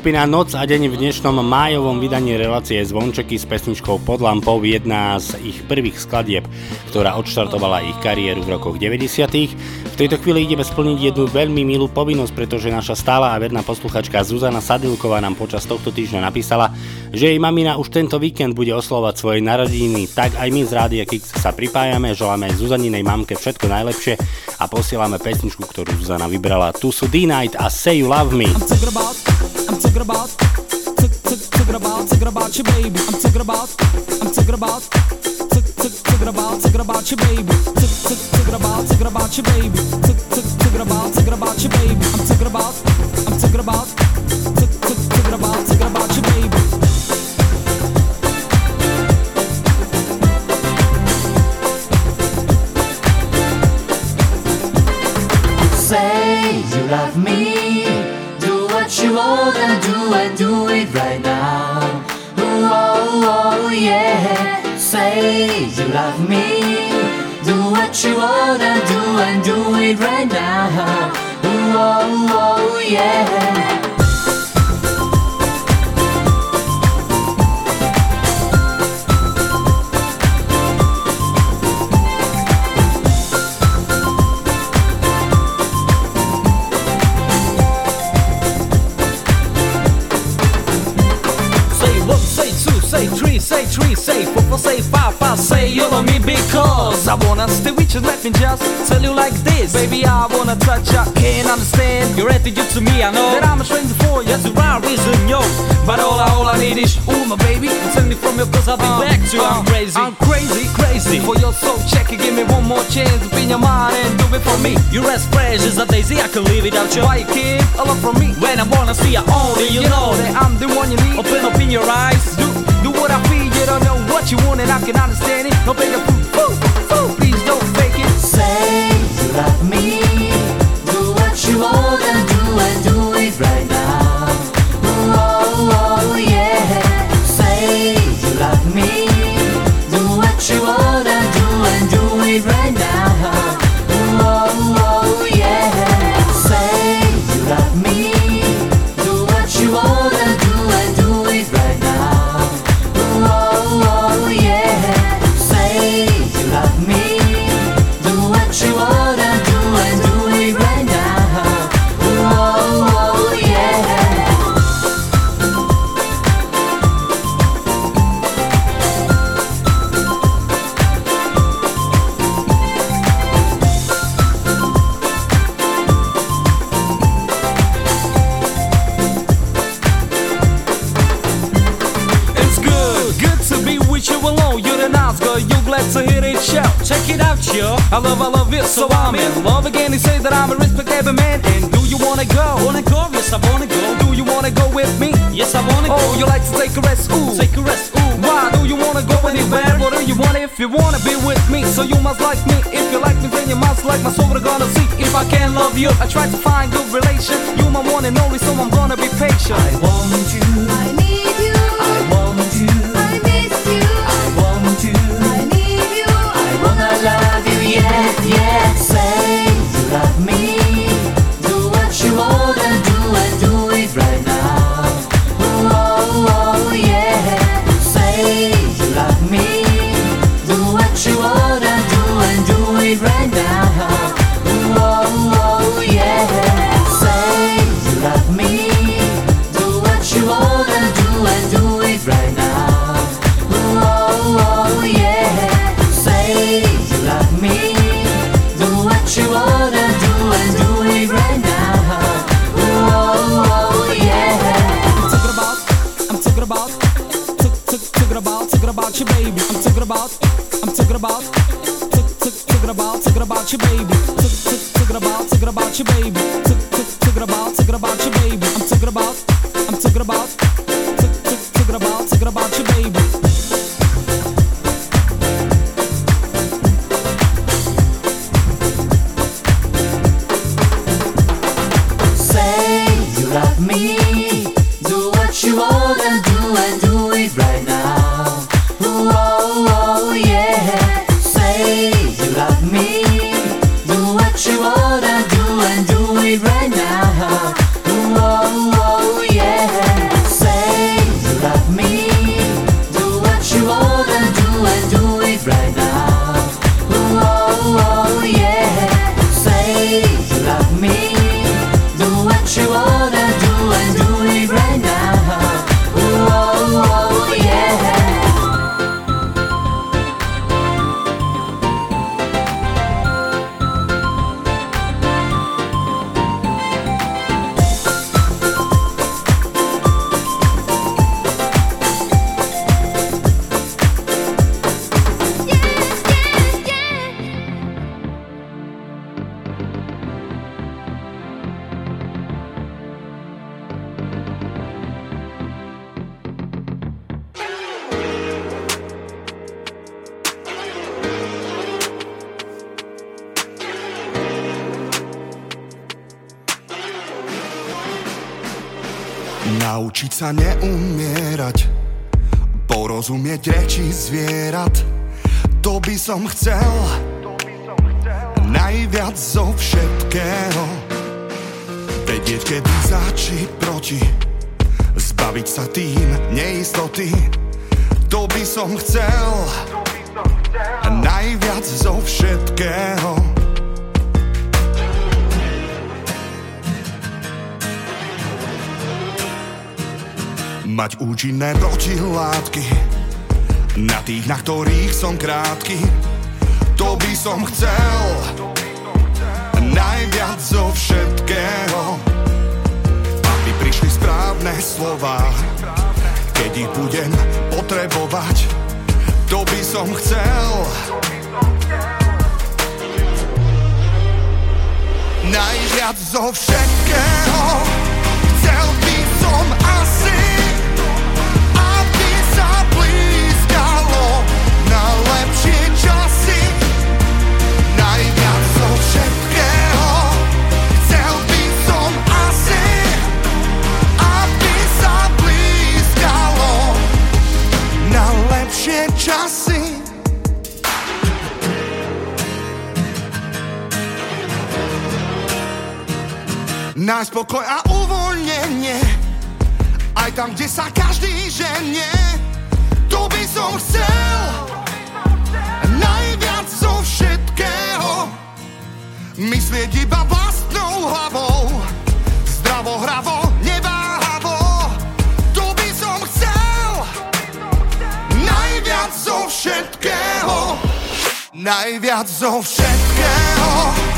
Skupina Noc a deň v dnešnom májovom vydaní relácie Zvončeky s pesničkou Pod lampou jedna z ich prvých skladieb, ktorá odštartovala ich kariéru v rokoch 90. Tejto chvíli ideme splniť jednu veľmi milú povinnosť, pretože naša stála a verná posluchačka Zuzana Sadilková nám počas tohto týždňa napísala, že jej mamina už tento víkend bude oslovať svoje narodeniny, tak aj my z Rádia Kix sa pripájame, želáme Zuzaninej mamke všetko najlepšie a posielame pesničku, ktorú Zuzana vybrala. Tu sú D-Night a Say You Love Me. I'm thinking about, I'm about, thinking about, your baby. I'm thinking about, I'm thinking about, tick, thinking about, thinking about your baby. Tick, tick, thinking about, thinking about your baby. Tick, tick, thinking about, thinking about your baby. I'm thinking about, I'm thinking about, tick, tick, thinking about, thinking about your baby. Say you love me. Do what you wanna do and do it right now. Ooh, oh, oh, yeah. Say you love me. Do what you wanna do and do it right now. Ooh, oh, oh, yeah. Say four, say five, five, say you love me because I wanna stay with you. Let me just tell you like this, baby. I wanna touch you, can't understand your attitude to me. I know that I'm a stranger for you. That's the right reason, yo. But all I, all I need is, ooh, my baby. Send me from you, cause I'll be uh, back to uh, you. I'm crazy, I'm crazy, crazy. For your soul, check give me one more chance. Open your mind and do it for me. You're as fresh as a daisy, I can live without you. Why you keep a lot from me? When I wanna see you only, you, know that I'm the one you need. Open up in your eyes, do do what I feel. You don't know what you want, and I can understand it. No bigger food, I'm in love again. They say that I'm a respectable man. And do you wanna go? Wanna go? Yes, I wanna go. Do you wanna go with me? Yes, I wanna go. Oh, you like to take a rest? Ooh, take a rest. Ooh, why do you wanna go anywhere? What do you want if you wanna be with me? So you must like me. If you like me, then you must like my soul. We're gonna see if I can love you. I try to find good relation. You my one and only, so I'm gonna be patient. I want you. I need you. I want you. I miss you. I want you. I need you. I thinking about, thinking about you, baby. Tick, tick, thinking about, thinking about you, sa neumierať Porozumieť reči zvierat. To by som chcel Najviac zo všetkého. Vedieť, kedy za či proti Zbaviť sa tým neistoty. To by som chcel Najviac zo všetkého Mať účinné protilátky. Na tých, na ktorých som krátky To by som chcel. Najviac zo všetkého Aby prišli správne slova. Keď ich budem potrebovať To by som chcel. Najviac zo všetkého Chcel by na lepšie časy. Chcel by som asi, aby sa na lepšie časy. Nájsť pokoj a uvoľnenie aj tam, kde sa každý ženie, to by som chcel Myslieť iba vlastnou hlavou, zdravo, hravo, neváhavo, to by som chcel najviac zo všetkého. Najviac zo všetkého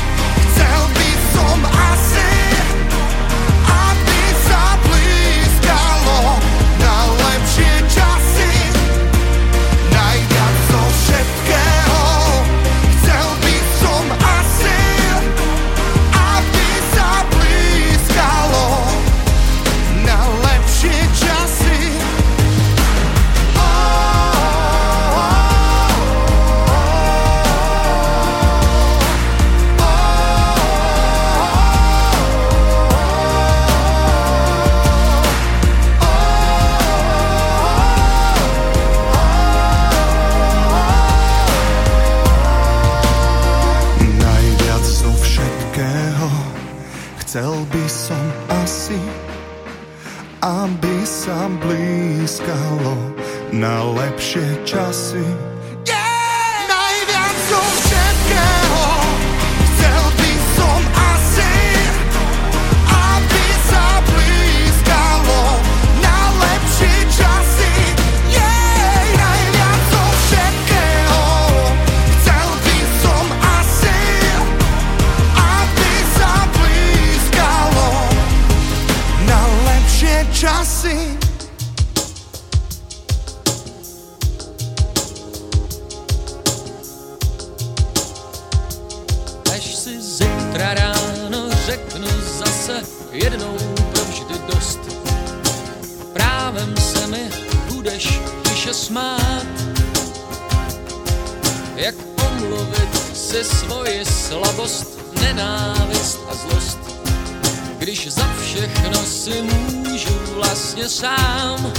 sa blízkalo na lepšie časy. Yeah! Najviac zo všetkého chcel asi, aby na lepšie časy. Yeah! Najviac zo všetkého chcel by aby sa na lepšie časy. Smát, jak omluvit si svoji slabost, nenávist a zlost. Když za všechno si můžu vlastně sám,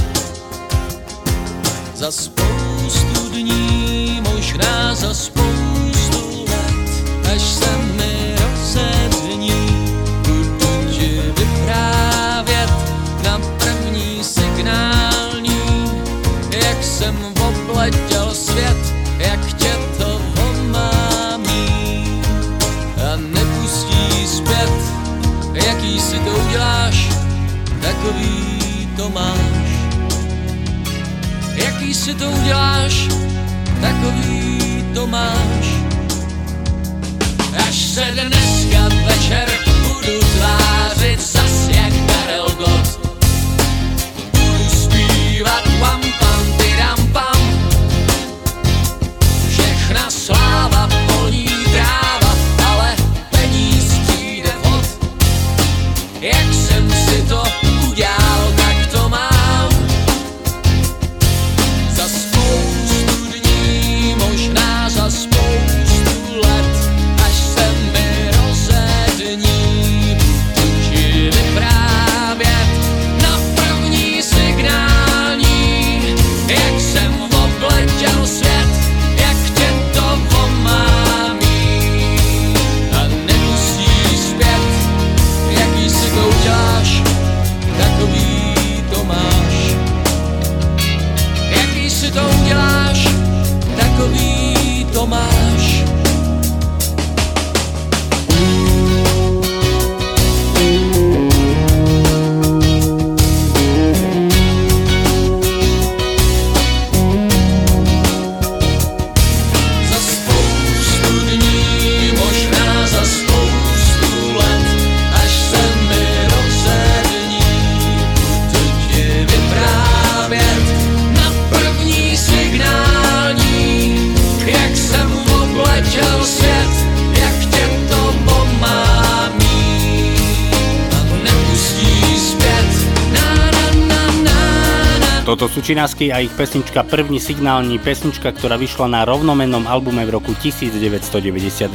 za spoustu dní, možná za spoustu let, až se mi takový to máš. Jaký si to uděláš, takový to máš. Až se dneska večer budu tvářit zas jak Karel Gott. Toto sú Činasky a ich pesnička První signální, pesnička, ktorá vyšla na rovnomennom albume v roku 1999.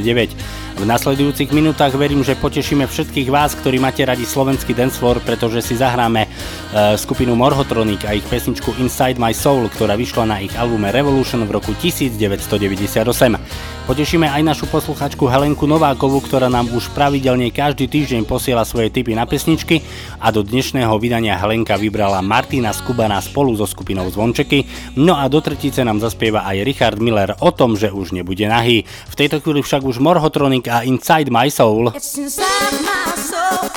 V nasledujúcich minútach verím, že potešíme všetkých vás, ktorí máte radi slovenský dancefloor, pretože si zahráme e, skupinu Morhotronic a ich pesničku Inside My Soul, ktorá vyšla na ich albume Revolution v roku 1998. Potešíme aj našu posluchačku Helenku Novákovú, ktorá nám už pravidelne každý týždeň posiela svoje tipy na pesničky a do dnešného vydania Helenka vybrala Martina Skubana spolu so skupinou Zvončeky. No a do tretice nám zaspieva aj Richard Miller o tom, že už nebude nahý. V tejto chvíli však už Morhotronic a Inside My Soul. It's inside my soul,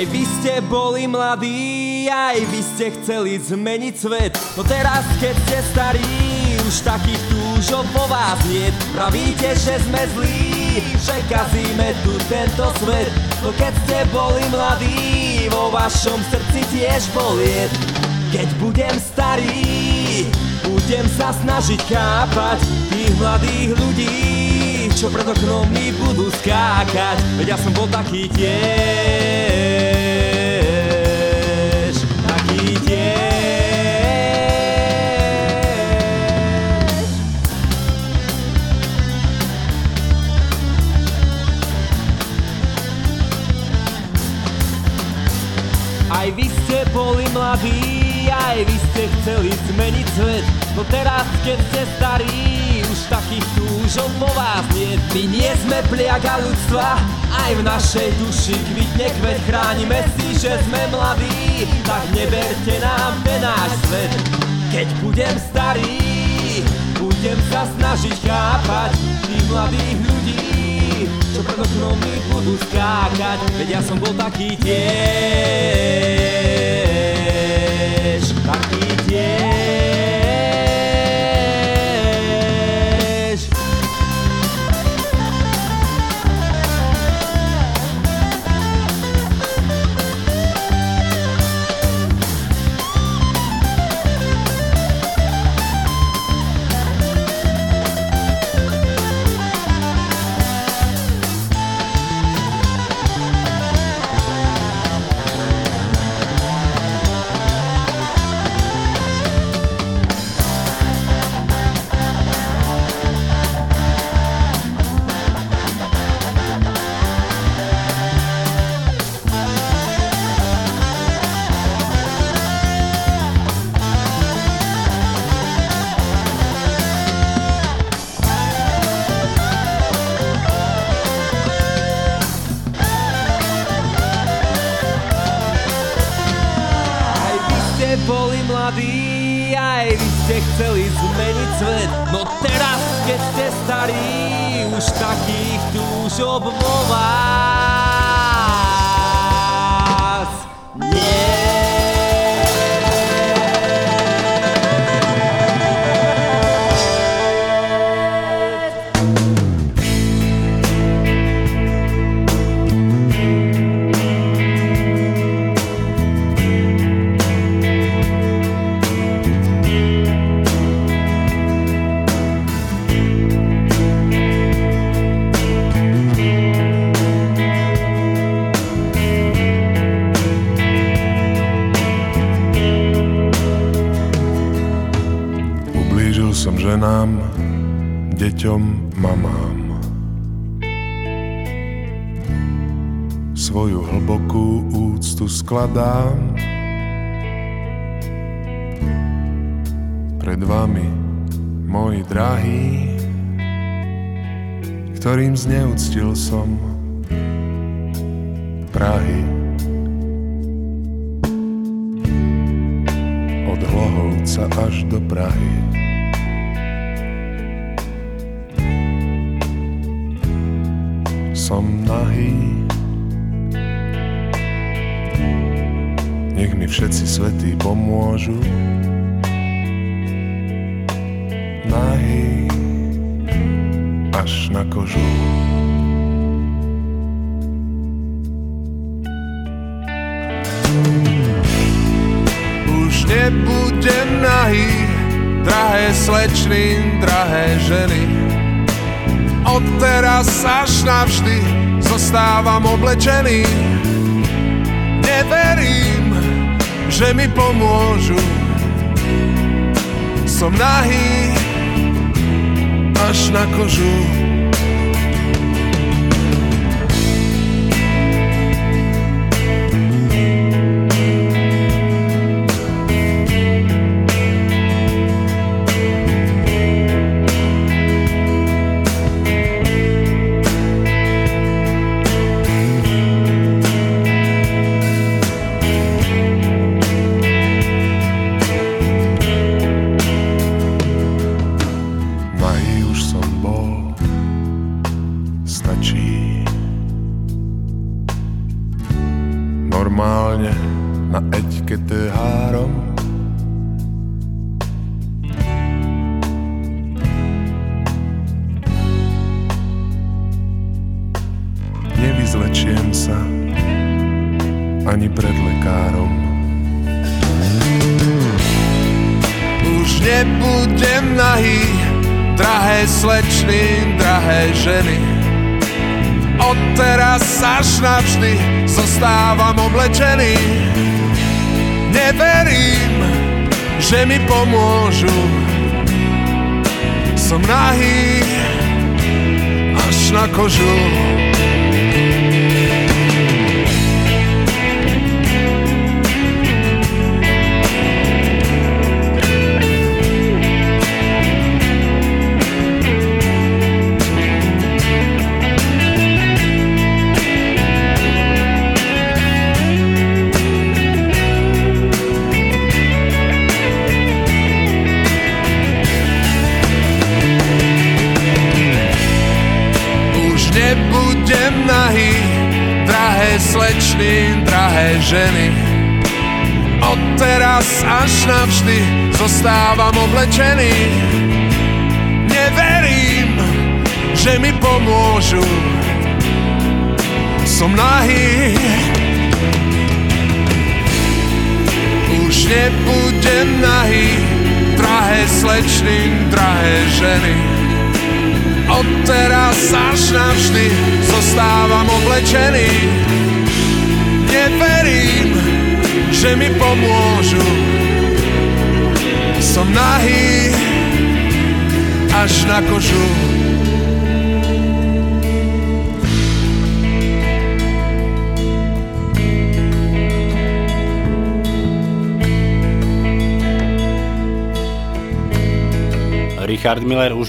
ste boli mladí, aj vy ste chceli zmeniť svet. No teraz, keď ste starí, už takých túžob po vás nie. Pravíte, že sme zlí, že kazíme tu tento svet. No keď ste boli mladí, vo vašom srdci tiež boliet. Keď budem starý, budem sa snažiť chápať tých mladých ľudí, čo pred oknom mi budú skákať. Veď ja som bol taký tiež, taký tiež. Aj vy ste boli mladí, aj vy ste chceli zmeniť svet No teraz, keď ste starí, takých túžov po vás nie My nie sme pliaga ľudstva, aj v našej duši kvitne kvet. Chránime si, že sme mladí, tak neberte nám ten náš svet. Keď budem starý, budem sa snažiť chápať tých mladých ľudí čo pred oknom mi budú skákať. Veď ja som bol taký tiež Taký tiež skladám pred vami, moji drahí, ktorým zneúctil som Už nebudem nahý, drahé slečny, drahé ženy. Odteraz až navždy zostávam oblečený. Neverím, že mi pomôžu. Som nahý, až na kožu.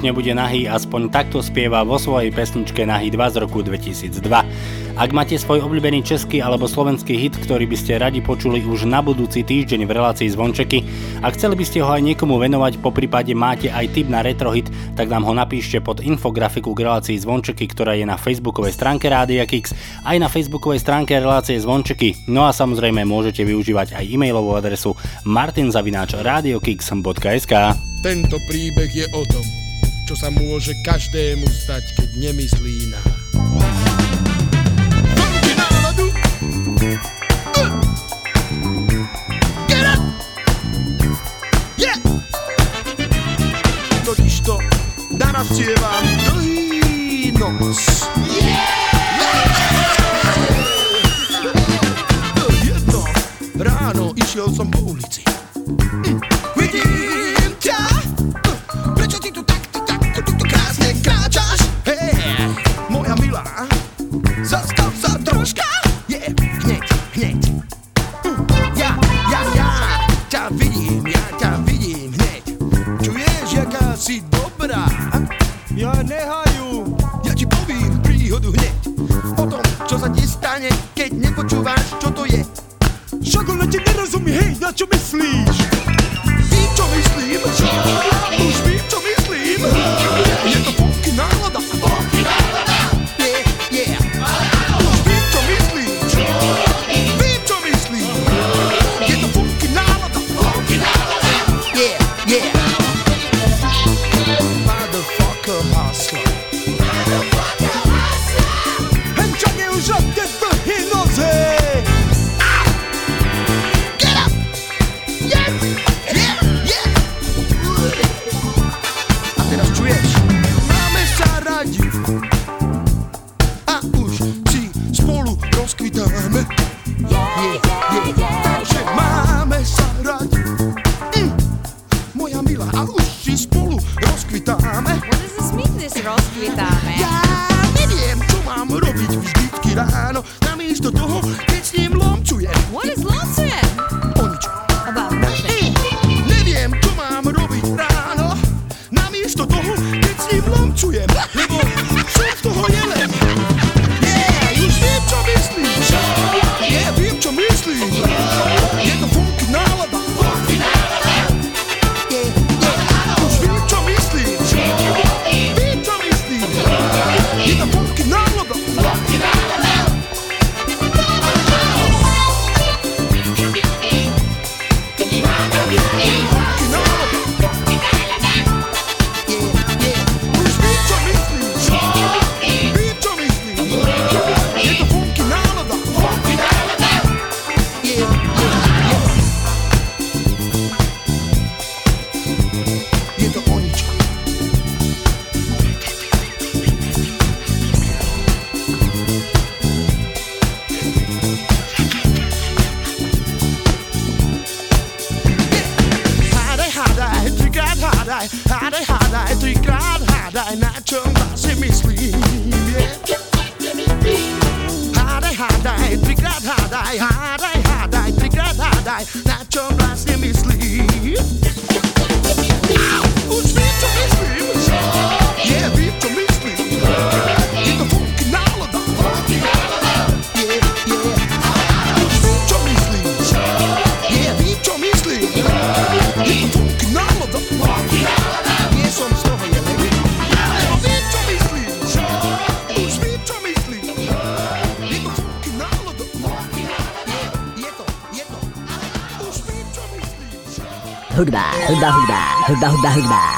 nebude nahý, aspoň takto spieva vo svojej pesničke Nahý 2 z roku 2002. Ak máte svoj obľúbený český alebo slovenský hit, ktorý by ste radi počuli už na budúci týždeň v relácii Zvončeky a chceli by ste ho aj niekomu venovať, po prípade máte aj tip na retrohit, tak nám ho napíšte pod infografiku k relácii Zvončeky, ktorá je na facebookovej stránke Rádia Kix, aj na facebookovej stránke relácie Zvončeky. No a samozrejme môžete využívať aj e-mailovú adresu martinzavináč radiokix.sk Tento príbeh je o tom, čo sa môže každému stať, keď nemyslí na. Yeah! Totižto navštievam dlhý nos. Yeah! ráno išiel som hudba, hudba, hudba,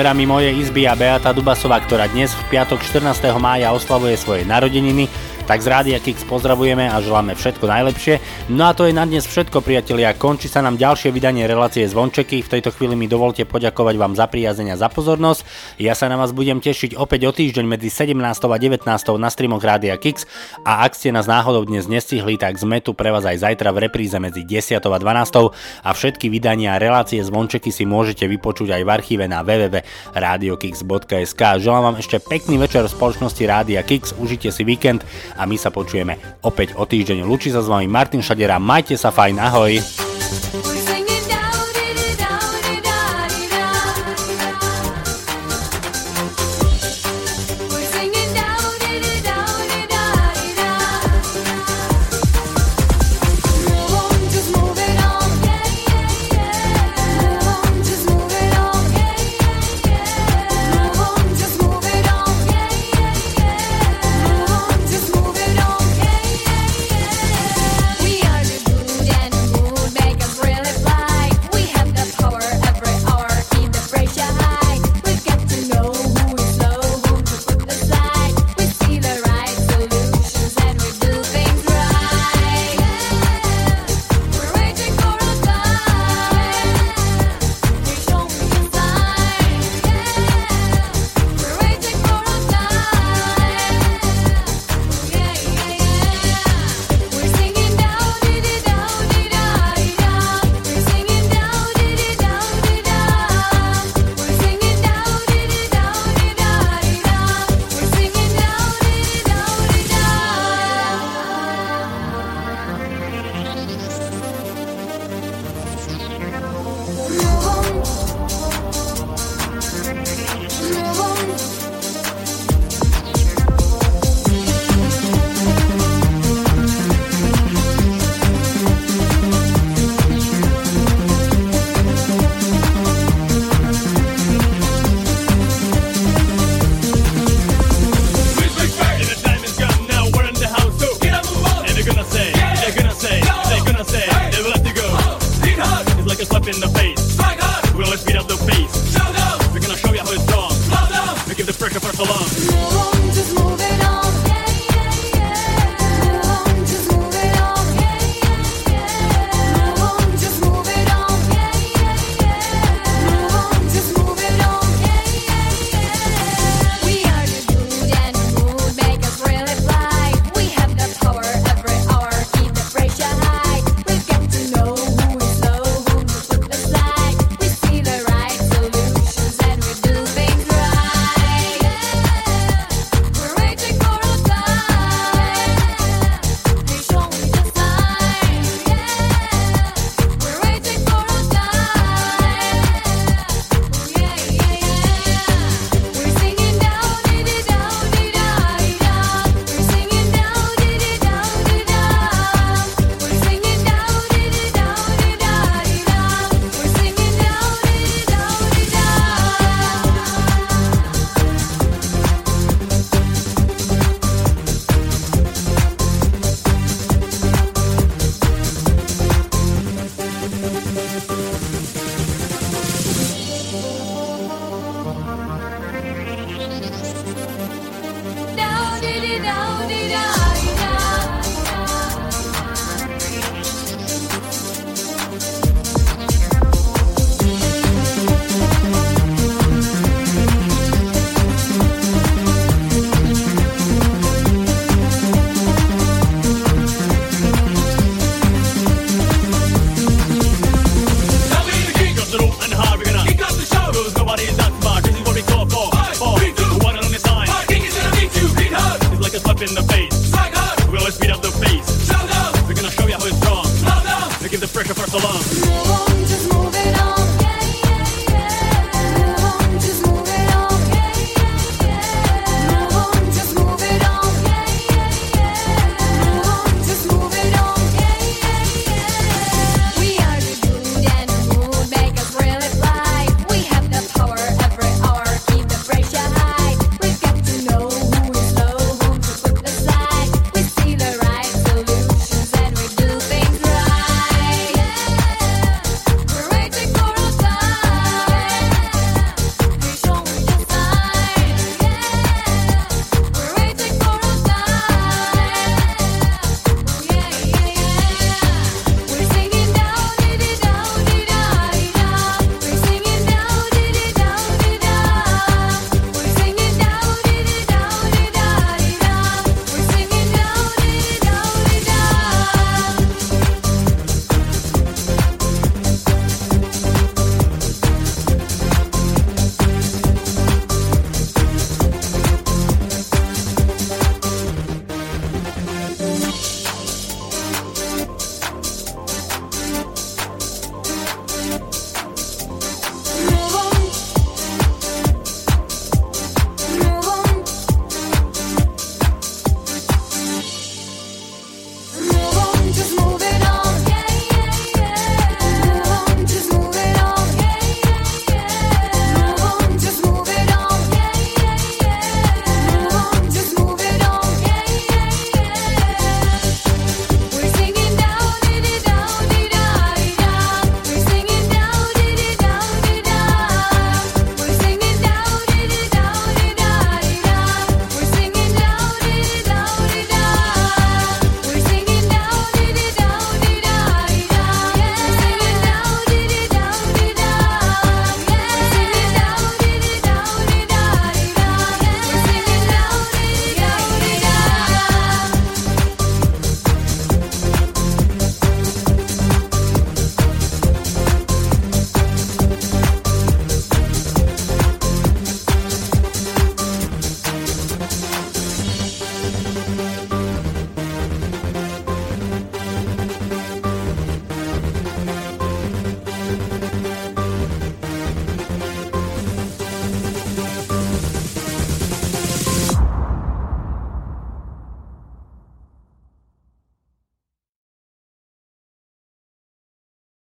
dverami mojej izby a Beata Dubasová, ktorá dnes v piatok 14. mája oslavuje svoje narodeniny, tak z Rádia Kix pozdravujeme a želáme všetko najlepšie. No a to je na dnes všetko, priatelia. Končí sa nám ďalšie vydanie relácie Zvončeky. V tejto chvíli mi dovolte poďakovať vám za priazenia za pozornosť. Ja sa na vás budem tešiť opäť o týždeň medzi 17. a 19. na streamoch Rádia Kix a ak ste nás náhodou dnes nestihli, tak sme tu pre vás aj zajtra v repríze medzi 10. a 12. a všetky vydania relácie Zvončeky si môžete vypočuť aj v archíve na www.radiokix.sk. Želám vám ešte pekný večer v spoločnosti Rádia Kix, užite si víkend a my sa počujeme opäť o týždeň. Lučí sa s vami Martin Šadera, majte sa fajn, ahoj!